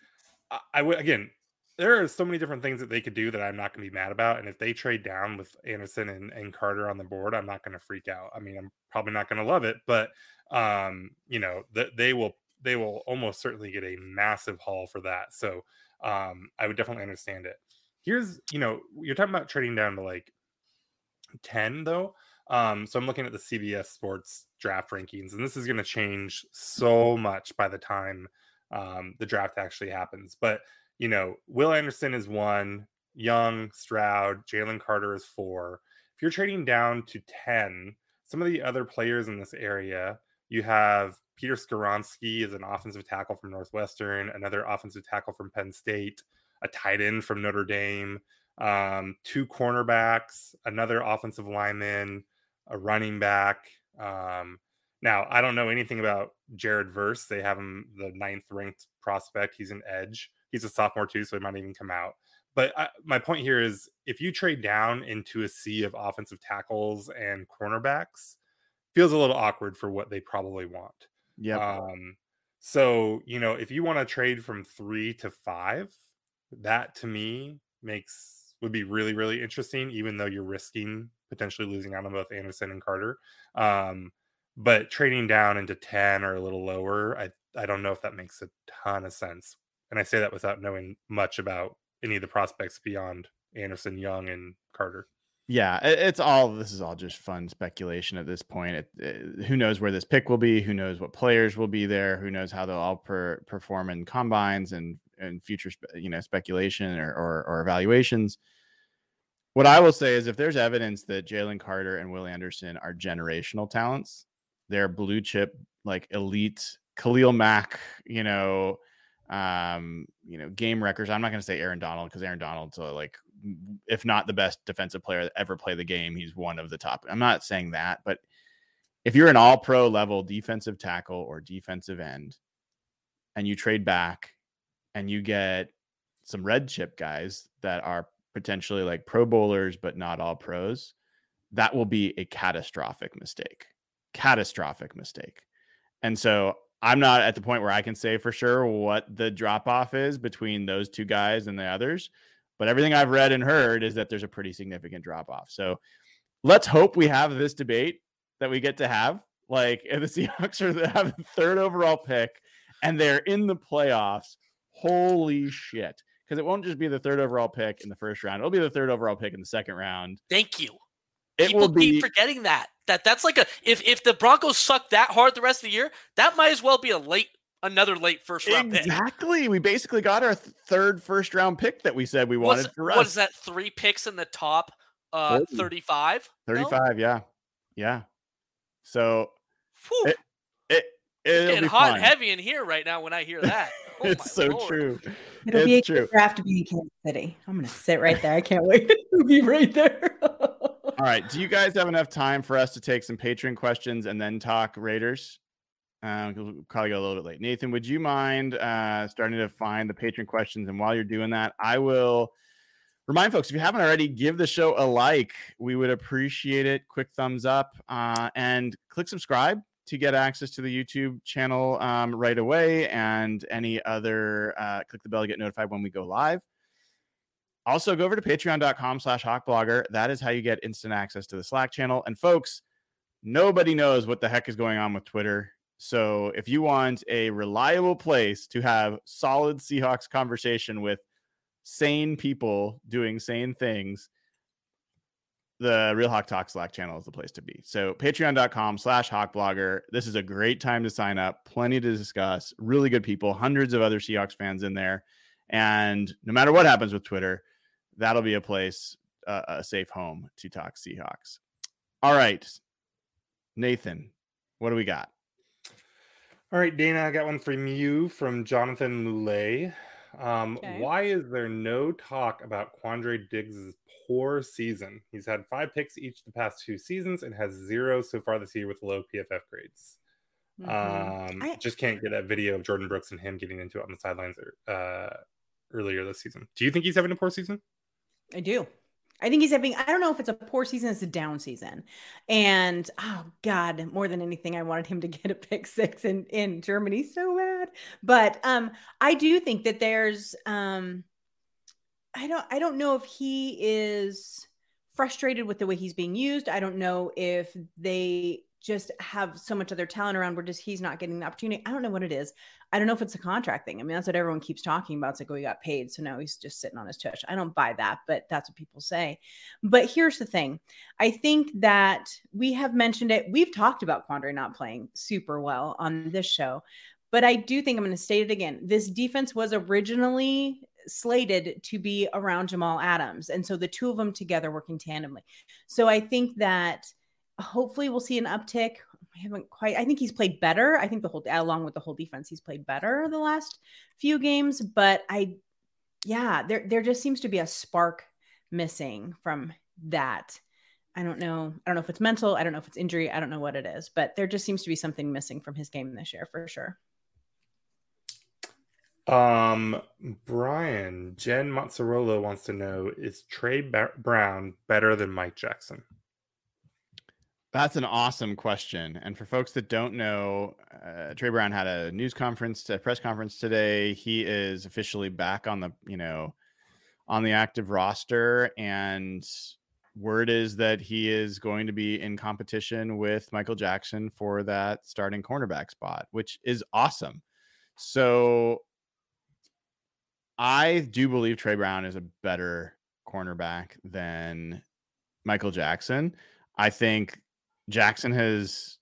I, I would again. There are so many different things that they could do that I'm not going to be mad about. And if they trade down with Anderson and, and Carter on the board, I'm not going to freak out. I mean, I'm probably not going to love it, but um, you know, that they will they will almost certainly get a massive haul for that. So um, I would definitely understand it. Here's, you know, you're talking about trading down to like 10 though. Um, so I'm looking at the CBS Sports draft rankings, and this is going to change so much by the time um, the draft actually happens. But you know, Will Anderson is one, Young, Stroud, Jalen Carter is four. If you're trading down to 10, some of the other players in this area, you have Peter Skoronski is an offensive tackle from Northwestern, another offensive tackle from Penn State, a tight end from Notre Dame, um, two cornerbacks, another offensive lineman, a running back. Um, now, I don't know anything about Jared Verse. They have him the ninth ranked prospect. He's an edge. He's a sophomore too, so he might even come out. But I, my point here is if you trade down into a sea of offensive tackles and cornerbacks, feels a little awkward for what they probably want. Yeah. Um, so you know, if you want to trade from three to five, that to me makes would be really really interesting, even though you're risking potentially losing out on both Anderson and Carter. Um, but trading down into 10 or a little lower, I I don't know if that makes a ton of sense. And I say that without knowing much about any of the prospects beyond Anderson, Young, and Carter. Yeah, it's all this is all just fun speculation at this point. It, it, who knows where this pick will be? Who knows what players will be there? Who knows how they'll all per, perform in combines and and future you know speculation or, or, or evaluations. What I will say is, if there's evidence that Jalen Carter and Will Anderson are generational talents, they're blue chip like elite Khalil Mack, you know, um, you know, game records. I'm not going to say Aaron Donald because Aaron Donald's like, if not the best defensive player that ever played the game, he's one of the top. I'm not saying that, but if you're an all pro level defensive tackle or defensive end and you trade back and you get some red chip guys that are potentially like pro bowlers, but not all pros, that will be a catastrophic mistake. Catastrophic mistake. And so I'm not at the point where I can say for sure what the drop off is between those two guys and the others. But everything I've read and heard is that there's a pretty significant drop off. So let's hope we have this debate that we get to have. Like if the Seahawks are the, have the third overall pick and they're in the playoffs, holy shit. Because it won't just be the third overall pick in the first round, it'll be the third overall pick in the second round. Thank you. It People will be keep forgetting that. That that's like a if if the Broncos suck that hard the rest of the year, that might as well be a late another late first round pick. exactly. We basically got our th- third first round pick that we said we wanted What's, for what us. is that? Three picks in the top uh 40. 35? No? 35, yeah. Yeah. So Whew. It- it it'll getting be hot fun. and heavy in here right now when I hear that. Oh it's so Lord. true. It'll be a true. draft to be in Kansas City. I'm gonna sit right there. I can't wait to be right there. All right. Do you guys have enough time for us to take some Patreon questions and then talk Raiders? Um, we'll probably go a little bit late. Nathan, would you mind uh, starting to find the Patreon questions? And while you're doing that, I will remind folks if you haven't already, give the show a like. We would appreciate it. Quick thumbs up uh, and click subscribe to get access to the YouTube channel um, right away and any other. Uh, click the bell to get notified when we go live. Also, go over to patreon.com slash hawkblogger. That is how you get instant access to the Slack channel. And folks, nobody knows what the heck is going on with Twitter. So if you want a reliable place to have solid Seahawks conversation with sane people doing sane things, the Real Hawk Talk Slack channel is the place to be. So patreon.com slash hawkblogger. This is a great time to sign up. Plenty to discuss. Really good people. Hundreds of other Seahawks fans in there. And no matter what happens with Twitter, that'll be a place, uh, a safe home to talk Seahawks. All right, Nathan, what do we got? All right, Dana, I got one from you from Jonathan Lulay. Um, Okay. Why is there no talk about Quandre Diggs' poor season? He's had five picks each the past two seasons and has zero so far this year with low PFF grades. Mhm. Um, I- just can't get that video of Jordyn Brooks and him getting into it on the sidelines uh, earlier this season. Do you think he's having a poor season? I do. I think he's having, I don't know if it's a poor season, it's a down season. And oh God, more than anything, I wanted him to get a pick six in, in Germany so bad. But um, I do think that there's um I don't I don't know if he is frustrated with the way he's being used. I don't know if they just have so much other talent around where just he's not getting the opportunity. I don't know what it is. I don't know if it's a contract thing. I mean, that's what everyone keeps talking about. It's like, oh, he got paid. So now he's just sitting on his tush. I don't buy that, but that's what people say. But here's the thing I think that we have mentioned it. We've talked about Quandre not playing super well on this show. But I do think I'm going to state it again. This defense was originally slated to be around Jamal Adams. And so the two of them together working tandemly. So I think that hopefully we'll see an uptick. I haven't quite, I think he's played better. I think the whole, along with the whole defense, he's played better the last few games. But I, yeah, there, there just seems to be a spark missing from that. I don't know. I don't know if it's mental. I don't know if it's injury. I don't know what it is, but there just seems to be something missing from his game this year for sure. Um, Brian, Jen Mozzarella wants to know is Tre Brown better than Mike Jackson? That's an awesome question. And for folks that don't know, uh, Tre Brown had a news conference, a press conference today. He is officially back on the, you know, on the active roster, and word is that he is going to be in competition with Michael Jackson for that starting cornerback spot, which is awesome. So I do believe Tre Brown is a better cornerback than Michael Jackson. I think Jackson has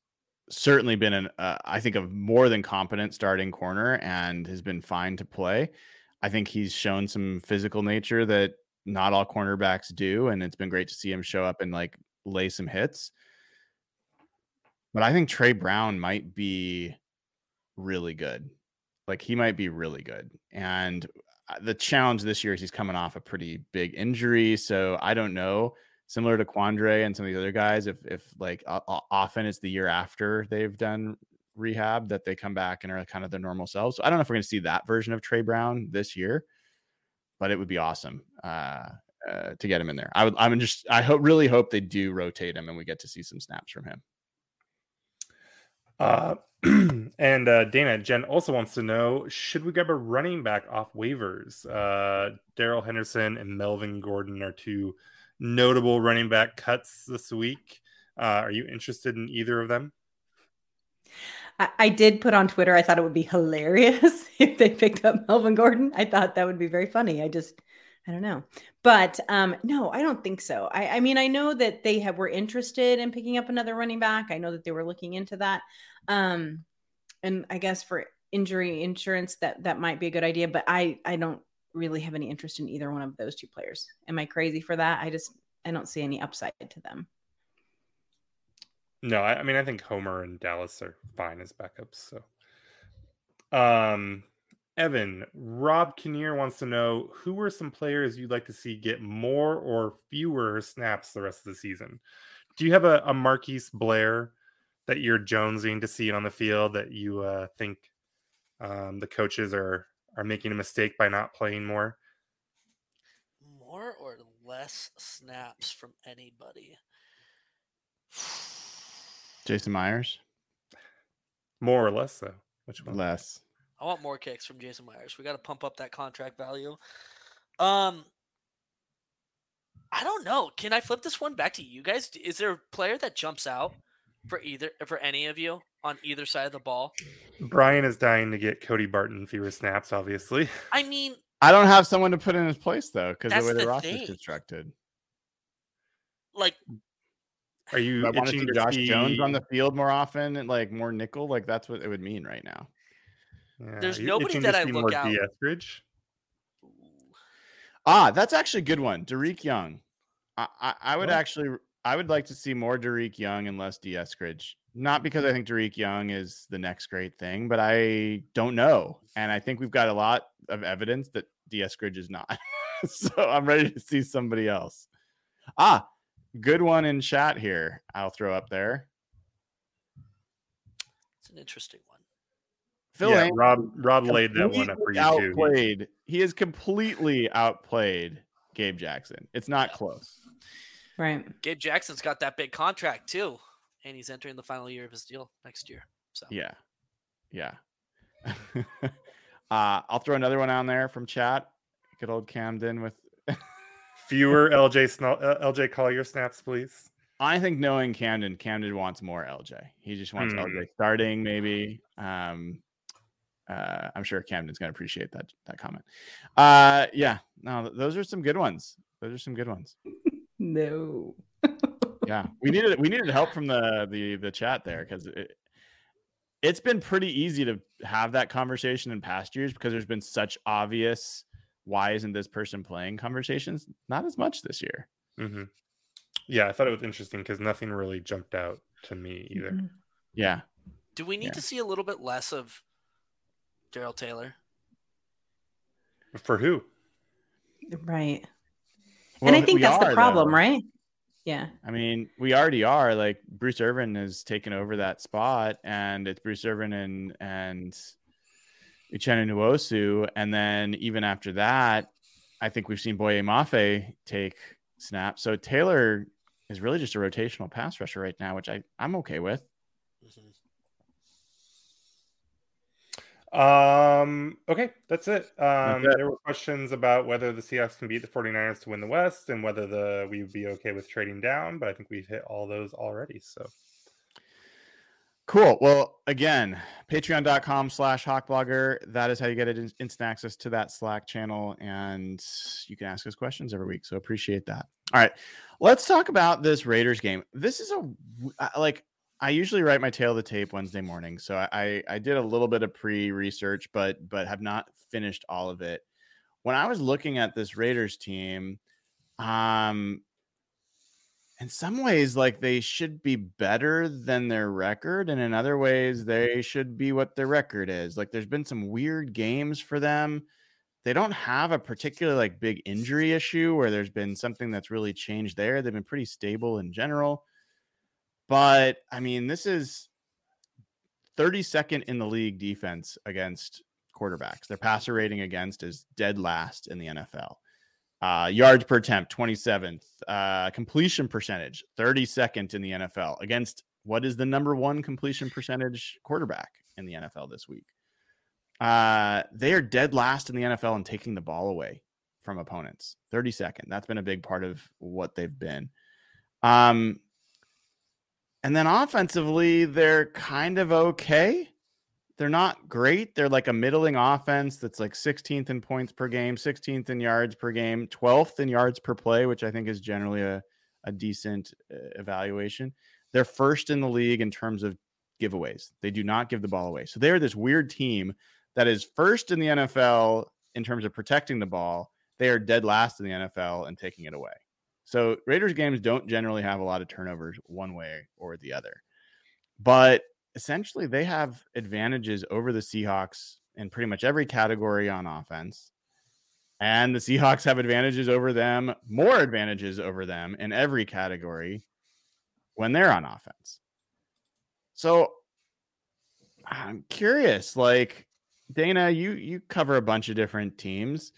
certainly been an uh, I think a more than competent starting corner and has been fine to play. I think he's shown some physical nature that not all cornerbacks do, and it's been great to see him show up and like lay some hits. But I think Tre Brown might be really good. Like he might be really good. And uh, the challenge this year is he's coming off a pretty big injury. So I don't know. Similar to Quandre and some of the other guys, if if like uh, often it's the year after they've done rehab that they come back and are kind of their normal selves. So I don't know if we're going to see that version of Tre Brown this year, but it would be awesome uh, uh, to get him in there. I would. I'm just. I hope really hope they do rotate him and we get to see some snaps from him. Uh, and uh, Dana Jen also wants to know: Should we grab a running back off waivers? Uh, Darrell Henderson and Melvin Gordon are two notable running back cuts this week. Uh, are you interested in either of them? I, I did put on Twitter. I thought it would be hilarious if they picked up Melvin Gordon. I thought that would be very funny. I just, I don't know, but um, no, I don't think so. I, I mean, I know that they have were interested in picking up another running back. I know that they were looking into that, um, and I guess for injury insurance, that that might be a good idea. But I, I don't really have any interest in either one of those two players. Am I crazy for that? I just, I don't see any upside to them. No, I, I, mean I think Homer and Dallas are fine as backups. So, um, Evan Rob Kinnear wants to know who are some players you'd like to see get more or fewer snaps the rest of the season. Do you have a, a Marquise Blair that you're jonesing to see on the field that you uh, think um, the coaches are are making a mistake by not playing more? More or less snaps from anybody. Jason Myers? More or less, though. Which one? Less. I want more kicks from Jason Myers. We got to pump up that contract value. Um, I don't know. Can I flip this one back to you guys? Is there a player that jumps out for either for any of you on either side of the ball? Brian is dying to get Cody Barton fewer snaps. Obviously, I mean, I don't have someone to put in his place though because the way the, the roster is constructed. Like are you I want to see Josh see... Jones on the field more often and like more nickel? Like that's what it would mean right now. Yeah. There's nobody that I look out. Ah, that's actually a good one. Dareke Young. I, I, I would oh. actually I would like to see more Dareke Young and less Dee Eskridge. Not because I think Dareke Young is the next great thing, but I don't know. And I think we've got a lot of evidence that Dee Eskridge is not. so I'm ready to see somebody else. Ah, good one in chat here. I'll throw up there. It's an interesting one. Phil yeah, Rob Rob laid that one up for you outplayed. too. He has completely outplayed Gabe Jackson. It's not yeah. close. Right. Gabe Jackson's got that big contract too, and he's entering the final year of his deal next year. So yeah, yeah. uh, I'll throw another one on there from chat. Good old Camden with fewer LJ Snow, uh, LJ Collier snaps, please. I think knowing Camden, Camden wants more LJ. He just wants hmm. LJ starting, maybe. Um, uh, I'm sure Camden's gonna appreciate that that comment. Uh, yeah, no, those are some good ones. Those are some good ones. no. Yeah, we needed we needed help from the the the chat there because it, it's been pretty easy to have that conversation in past years because there's been such obvious why isn't this person playing conversations? Not as much this year. Mm-hmm. yeah i thought it was interesting because nothing really jumped out to me either. Mm-hmm. yeah. Do we need yeah. to see a little bit less of darrell taylor? For who? Right. Well, and i think that's are, the problem though. right yeah i mean we already are like bruce irvin has taken over that spot and it's bruce irvin and and Uchenna Nwosu. And then even after that, I think we've seen Boye Mafe take snaps. So Taylor is really just a rotational pass rusher right now, which I, I'm okay with. Um, okay, that's it. Um, it. there were questions about whether the Seahawks can beat the 49ers to win the West and whether the we would be okay with trading down, but I think we've hit all those already. So Cool. Well, again, patreon.com slash hawkblogger. That is how you get instant access to that Slack channel. And you can ask us questions every week. So appreciate that. All right. Let's talk about this Raiders game. This is a like I usually write my tail of the tape Wednesday morning. So I, I, did a little bit of pre-research, but but have not finished all of it. When I was looking at this Raiders team, um, in some ways like they should be better than their record and in other ways they should be what their record is like there's been some weird games for them they don't have a particular like big injury issue where there's been something that's really changed there they've been pretty stable in general but i mean this is 32nd in the league defense against quarterbacks their passer rating against is dead last in the nfl uh, yards per attempt, 27th. Uh, completion percentage, 32nd in the NFL against what is the number one completion percentage quarterback in the NFL this week. Uh, they are dead last in the NFL in taking the ball away from opponents, 32nd. That's been a big part of what they've been. Um, and then offensively, they're kind of okay they're not great. They're like a middling offense that's like 16th in points per game, 16th in yards per game, 12th in yards per play, which I think is generally a, a decent uh, evaluation. They're first in the league in terms of giveaways. They do not give the ball away. So they're this weird team that is first in the NFL in terms of protecting the ball. They are dead last in the NFL and taking it away. So Raiders games don't generally have a lot of turnovers one way or the other. But essentially they have advantages over the Seahawks in pretty much every category on offense. And the Seahawks have advantages over them, more advantages over them in every category when they're on offense. So I'm curious, like Dana, you you cover a bunch of different teams.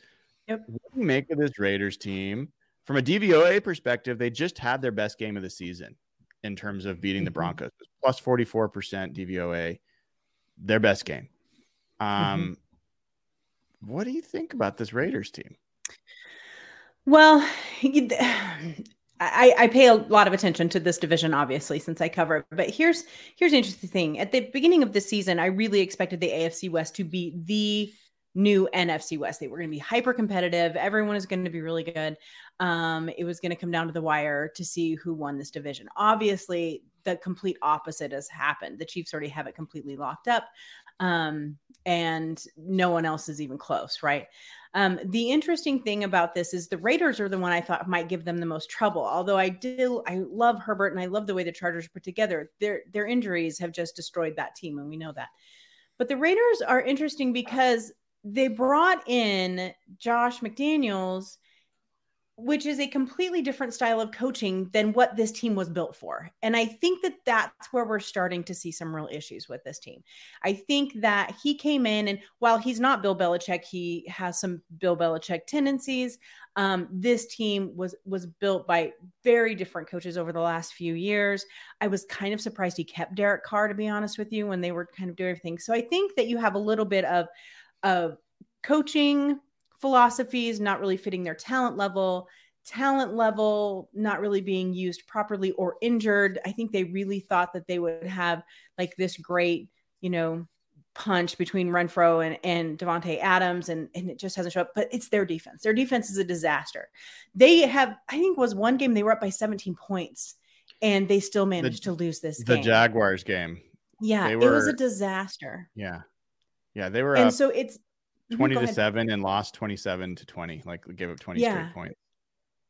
Yep. What do you make of this Raiders team? From a DVOA perspective, they just had their best game of the season in terms of beating the Mhm. Broncos. Plus 44% DVOA, their best game. Um, What do you think about this Raiders team? Well, I, I pay a lot of attention to this division, obviously, since I cover it. But here's here's the interesting thing. At the beginning of the season, I really expected the AFC West to be the new NFC West. They were going to be hyper competitive. Everyone is going to be really good. Um, it was going to come down to the wire to see who won this division. Obviously, the complete opposite has happened. The Chiefs already have it completely locked up, um, and no one else is even close, right? Um, the interesting thing about this is the Raiders are the one I thought might give them the most trouble. Although I do, I love Herbert and I love the way the Chargers put together. Their their injuries have just destroyed that team, and we know that. But the Raiders are interesting because they brought in Josh McDaniels, which is a completely different style of coaching than what this team was built for. And I think that that's where we're starting to see some real issues with this team. I think that he came in, and while he's not Bill Belichick, he has some Bill Belichick tendencies. Um, this team was was built by very different coaches over the last few years. I was kind of surprised he kept Derek Carr, to be honest with you, when they were kind of doing everything. So I think that you have a little bit of of coaching philosophies not really fitting their talent level talent level not really being used properly or injured. I think they really thought that they would have like this great you know punch between Renfrow and, and Davante Adams and, and it just hasn't showed up but it's their defense. Their defense is a disaster. They have i think was one game they were up by 17 points and they still managed to lose this The game. Jaguars game. yeah they it was a disaster. Yeah. Yeah. They were and so it's Mhm, 20 to 7 and lost 27 to 20. Like gave up 20 Yeah. straight points.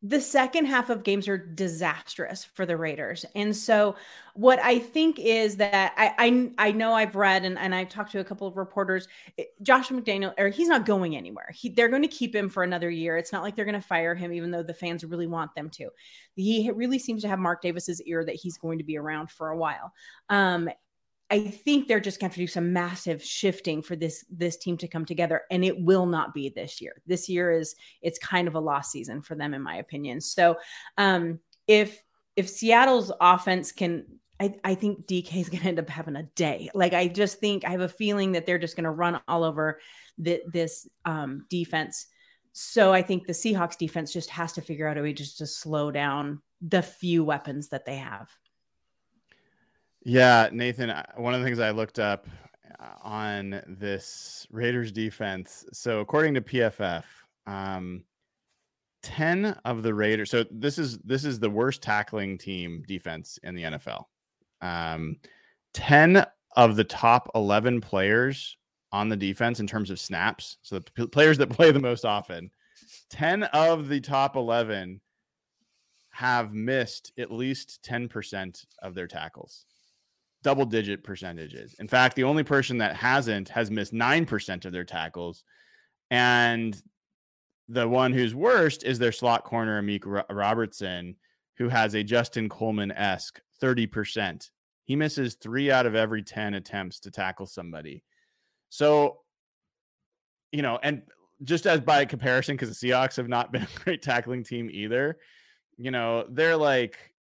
the second half of games are disastrous for the Raiders. And so what I think is that I I, I know I've read and, and I've talked to a couple of reporters, Josh McDaniel, or he's not going anywhere. He, they're going to keep him for another year. It's not like they're going to fire him, even though the fans really want them to. He really seems to have Mark Davis's ear that he's going to be around for a while. Um, I think they're just going to have to do some massive shifting for this this team to come together, and it will not be this year. This year is it's kind of a lost season for them, in my opinion. So, um, if if Seattle's offense can I, I think DK is going to end up having a day. Like I just think I have a feeling that they're just going to run all over the, this um, defense. So I think the Seahawks defense just has to figure out a way just to slow down the few weapons that they have. Yeah, Nathan, one of the things I looked up uh, on this Raiders defense. So according to PFF, um, 10 of the Raiders. So this is this is the worst tackling team defense in the NFL. Um, 10 of the top 11 players on the defense in terms of snaps, so the p- players that play the most often, 10 of the top 11 have missed at least 10% of their tackles. Double digit percentages. In fact, the only person that hasn't has missed 9% of their tackles. And the one who's worst is their slot corner, Amik Robertson, who has a Justin Coleman esque 30%. He misses three out of every 10 attempts to tackle somebody. So, you know, and just as by comparison, because the Seahawks have not been a great tackling team either, you know, they're like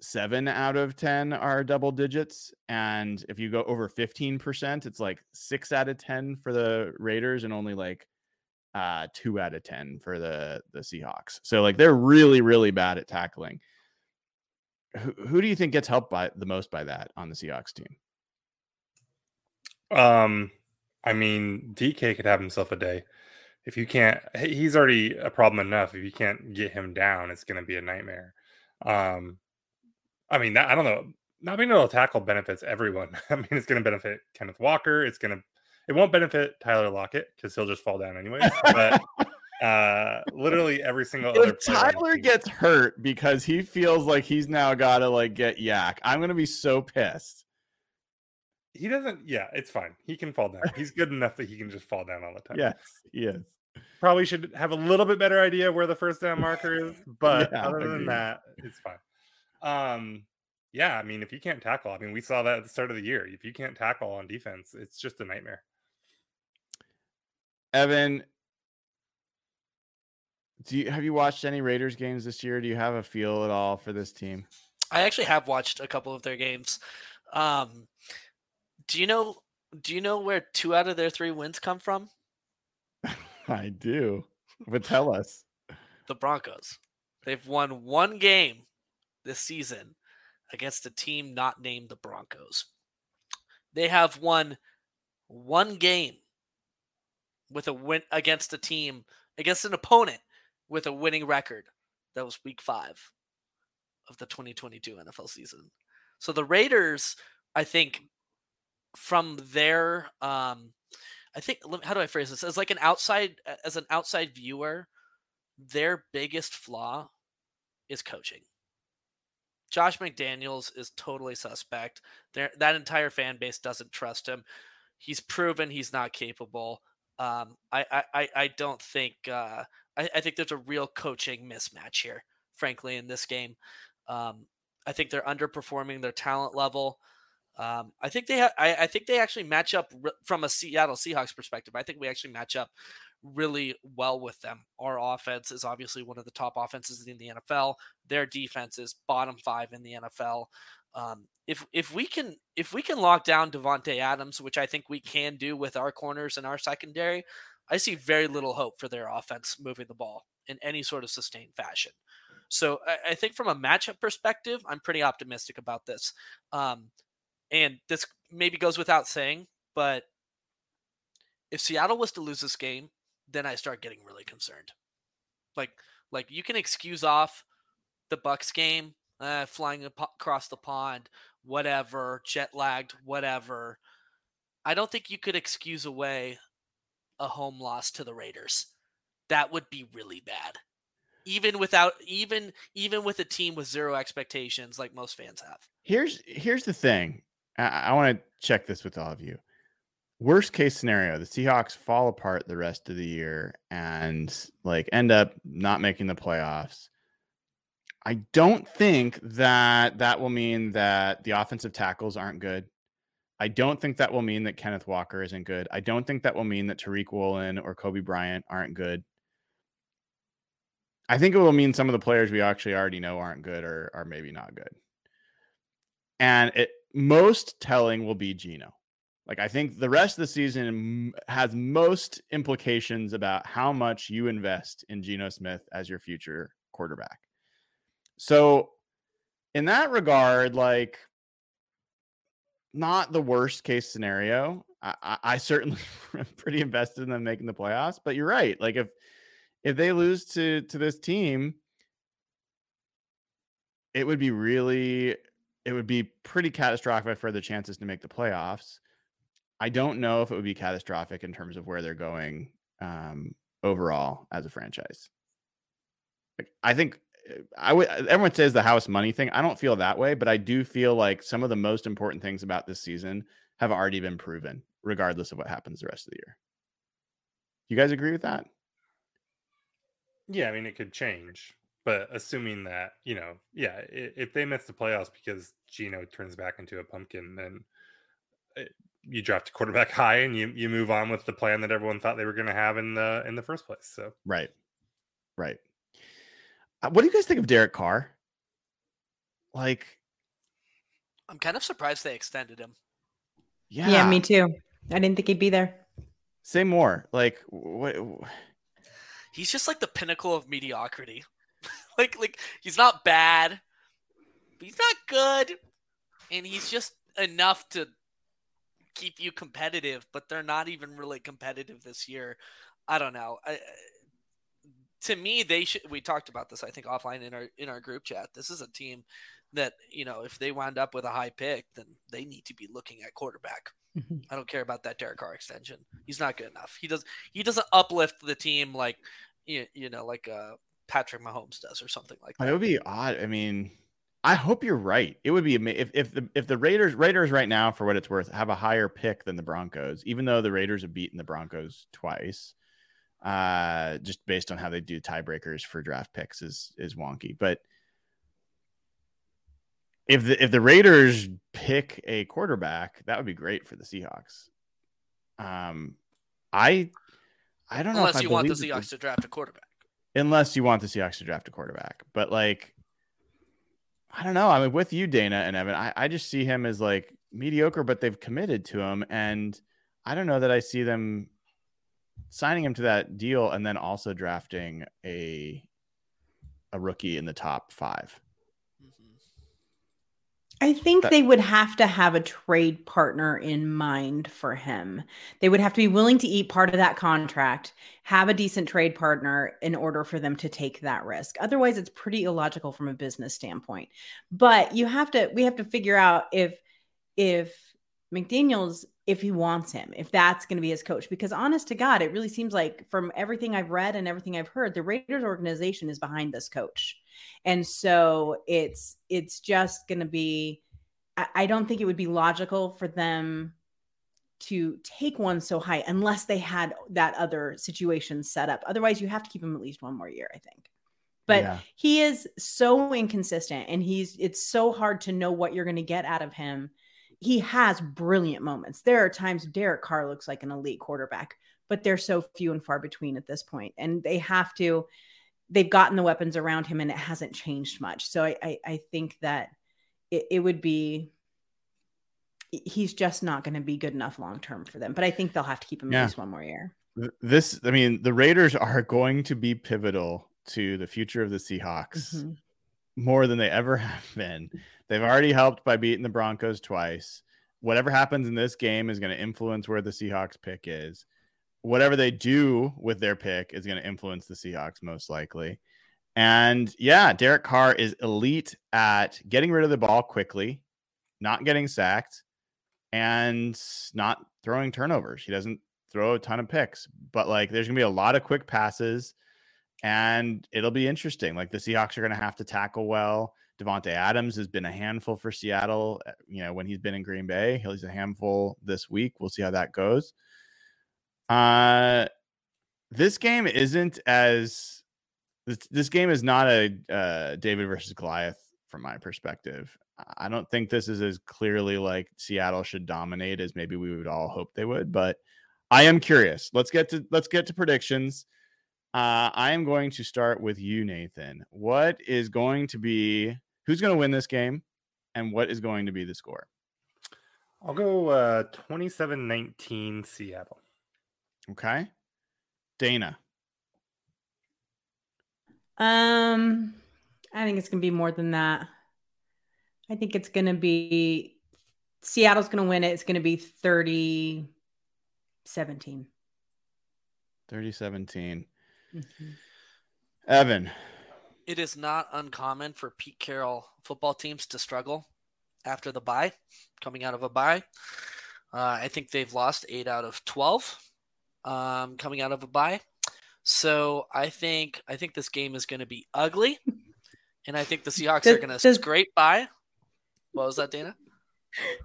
seven out of 10 are double digits. And if you go over 15%, it's like six out of 10 for the Raiders and only like uh two out of 10 for the the Seahawks. So like they're really, really bad at tackling who, who do you think gets helped by the most by that on the Seahawks team? Um, I mean, DK could have himself a day. If you can't, he's already a problem enough. If you can't get him down, it's going to be a nightmare. Um, I mean, that, I don't know. Not being able to tackle benefits everyone. I mean, it's going to benefit Kenneth Walker. It's going to, it won't benefit Tyler Lockett because he'll just fall down anyways. But uh, literally every single if Tyler gets hurt because he feels like he's now got to like get YAC, I'm gonna be so pissed. He doesn't. Yeah, it's fine. He can fall down. He's good enough that he can just fall down all the time. Yes, he is. Probably should have a little bit better idea where the first down marker is, but yeah, other than that, it's fine. Um, yeah, I mean, if you can't tackle, I mean, we saw that at the start of the year. If you can't tackle on defense, it's just a nightmare. Evan, do you have you watched any Raiders games this year? Do you have a feel at all for this team? I actually have watched a couple of their games. Um, do you know? Do you know where two out of their three wins come from? I do, but tell us. The Broncos. They've won one game this season against a team not named the Broncos. They have won one game with a win against a team against an opponent with a winning record. That was week five of the 2022 NFL season. So the Raiders, I think, from their, um, I think, how do I phrase this? As like an outside, as an outside viewer, their biggest flaw is coaching. Josh McDaniels is totally suspect. There, that entire fan base doesn't trust him. He's proven he's not capable. Um, I, I, I don't think uh, I, I, think there's a real coaching mismatch here, frankly, in this game. Um, I think they're underperforming their talent level. Um, I think they ha- I, I, think they actually match up re- from a Seattle Seahawks perspective. I think we actually match up really well with them. Our offense is obviously one of the top offenses in the NFL. Their defense is bottom five in the NFL. Um, if if we can if we can lock down Davante Adams, which I think we can do with our corners and our secondary, I see very little hope for their offense moving the ball in any sort of sustained fashion. So I, I think from a matchup perspective, I'm pretty optimistic about this. Um, and this maybe goes without saying, but if Seattle was to lose this game, then I start getting really concerned. Like like you can excuse off the Bucks game, uh, flying across the pond, whatever, jet lagged, whatever. I don't think you could excuse away a home loss to the Raiders. That would be really bad. Even without even even with a team with zero expectations like most fans have. Here's here's the thing. I, I want to check this with all of you. Worst case scenario, the Seahawks fall apart the rest of the year and like end up not making the playoffs. I don't think that that will mean that the offensive tackles aren't good. I don't think that will mean that Kenneth Walker isn't good. I don't think that will mean that Tariq Woolen or Coby Bryant aren't good. I think it will mean some of the players we actually already know aren't good or are maybe not good. and it most telling will be Geno. Like I think the rest of the season has most implications about how much you invest in Geno Smith as your future quarterback. So in that regard, like not the worst case scenario. I, I, certainly am pretty invested in them making the playoffs, but you're right. Like if if they lose to to this team, it would be really it would be pretty catastrophic for the chances to make the playoffs. I don't know if it would be catastrophic in terms of where they're going um, overall as a franchise. Like, I think uh, I would. Everyone says the house money thing. I don't feel that way, but I do feel like some of the most important things about this season have already been proven, regardless of what happens the rest of the year. You guys agree with that? Yeah, I mean it could change, but assuming that you know, yeah, if they miss the playoffs because Geno turns back into a pumpkin, then eh, you draft a quarterback high and you you move on with the plan that everyone thought they were going to have in the in the first place. So right, right. Uh, what do you guys think of Derek Carr? Like, I'm kind of surprised they extended him. Yeah, yeah, me too. I didn't think he'd be there. Say more. Like, what? He's just like the pinnacle of mediocrity. like, like he's not bad, he's not good, and he's just enough to keep you competitive, but they're not even really competitive this year. I don't know. I, to me, they should. We talked about this, I think, offline in our in our group chat. This is a team that you know, if they wind up with a high pick, then they need to be looking at quarterback. Mm-hmm. I don't care about that Derek Carr extension. He's not good enough. He does. He doesn't uplift the team like you, you know, like uh, Patrick Mahomes does or something like that. It would be odd. I mean, I hope you're right. It would be if if the if the Raiders Raiders right now, for what it's worth, have a higher pick than the Broncos, even though the Raiders have beaten the Broncos twice. Uh, just based on how they do tiebreakers for draft picks is is wonky. But if the if the Raiders pick a quarterback, that would be great for the Seahawks. Um, I I don't know unless you want the Seahawks to draft a quarterback. Unless you want the Seahawks to draft a quarterback, but like I don't know. I mean, with you, Dana and Evan, I, I just see him as like mediocre, but they've committed to him. And I don't know that I see them signing him to that deal and then also drafting a a rookie in the top five. I think they would have to have a trade partner in mind for him. They would have to be willing to eat part of that contract, have a decent trade partner in order for them to take that risk. Otherwise, it's pretty illogical from a business standpoint. But you have to we have to figure out if if McDaniels if he wants him, if that's going to be his coach because honest to God, it really seems like from everything I've read and everything I've heard, the Raiders organization is behind this coach. And so it's it's just going to be I, I don't think it would be logical for them to take one so high unless they had that other situation set up. Otherwise, you have to keep him at least one more year, I think. But yeah. he is so inconsistent and he's it's so hard to know what you're going to get out of him. He has brilliant moments. There are times Derek Carr looks like an elite quarterback, but they're so few and far between at this. And they have to they've gotten the weapons around him and it hasn't changed much. So I, I, I think that it, it would be he's just not going to be good enough long term for them. But I think they'll have to keep him yeah. at least one more year. This, I mean, the Raiders are going to be pivotal to the future of the Seahawks mm-hmm. more than they ever have been. They've already helped by beating the Broncos twice. Whatever happens in this game is going to influence where the Seahawks pick is whatever they do with their pick is going to influence the Seahawks most likely. And yeah, Derek Carr is elite at getting rid of the ball quickly, not getting sacked, and not throwing turnovers. He doesn't throw a ton of picks, but like there's going to be a lot of quick passes and it'll be interesting. Like the Seahawks are going to have to tackle well. Davante Adams has been a handful for Seattle, eh, you know, when he's been in Green Bay. He's a handful this week. We'll see how that goes. Uh, this game isn't as this, this game is not a uh, David versus Goliath from my perspective. I don't think this is as clearly like Seattle should dominate as maybe we would all hope they would, but I am curious. Let's get to let's get to predictions. Uh, I am going to start with you, Nathan. What is going to be who's going to win this game? and what is going to be the score? I'll go uh 27-19 Seattle. Okay. Dana. Um, I think it's gonna be more than that. I think it's gonna be Seattle's gonna win it. It's gonna be 30 17. 30 17. Mhm. Evan. It is not uncommon for Pete Carroll football teams to struggle after the bye, coming out of a bye. Uh, I think they've lost eight out of 12 um, coming out of a bye. So I think I think this game is going to be ugly, and I think the Seahawks Does- are going to does- scrape by. What was that, Dana?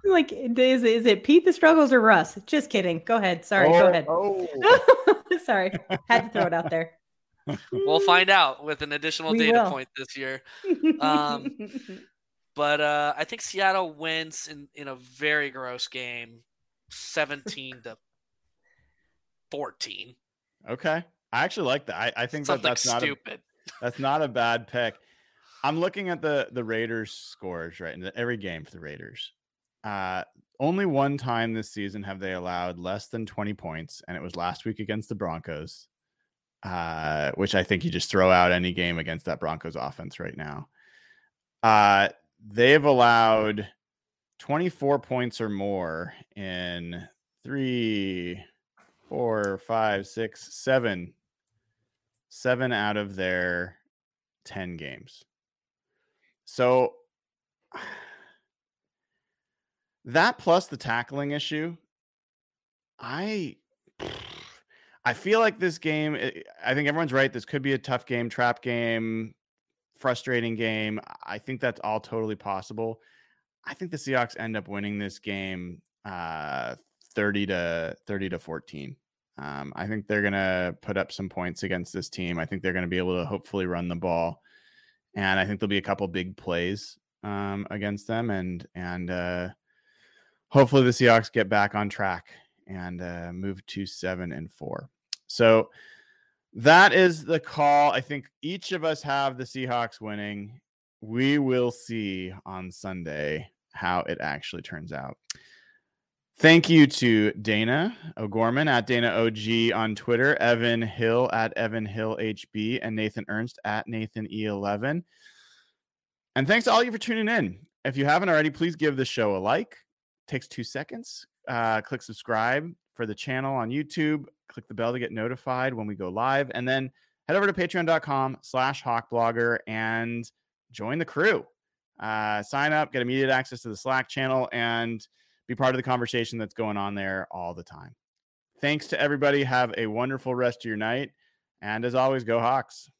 Like, is it, is it Pete the struggles or Russ? Just kidding. Go ahead. Sorry. Go Oh, ahead. oh. Sorry. Had to throw it out there. We'll find out with an additional We data will. point this year. Um, But uh, I think Seattle wins in, in a very gross game, 17 to 14. Okay. I actually like that. I, I think that that's not a, stupid. that's not a bad pick. I'm looking at the the Raiders scores right in every game for the Raiders. Uh, only one time this season have they allowed less than 20 points, and it was last week against the Broncos. Uh, which I think you just throw out any game against that Broncos offense right now. Uh, they've allowed 24 points or more in three, four, five, six, seven, seven out of their 10 games. So that plus the tackling issue, I I feel like this game I- think everyone's right this could be a tough game, trap game, frustrating game. I think that's all totally possible. I think the Seahawks end up winning this game uh 30 to 30 to 14. Um, I think they're going to put up some points against this team. I think they're going to be able to hopefully run the ball, and I think there'll be a couple big plays um, against them, and and uh, hopefully the Seahawks get back on track and uh, move to seven and four. So that is the call. I think each of us have the Seahawks winning. We will see on Sunday how it actually turns out. Thank you to Dana O'Gorman at Dana OG on Twitter, Evan Hill at Evan Hill HB, and Nathan Ernst at Nathan E11. And thanks to all you for tuning in. If you haven't already, please give the show a like. takes two seconds. Uh, click subscribe for the channel on YouTube. Click the bell to get notified when we go live, and then head over to Patreon.com/slash HawkBlogger and join the crew. Uh, sign up, get immediate access to the Slack channel, and be part of the conversation that's going on there all the time. Thanks to everybody. Have a wonderful rest of your night. And as always, go Hawks.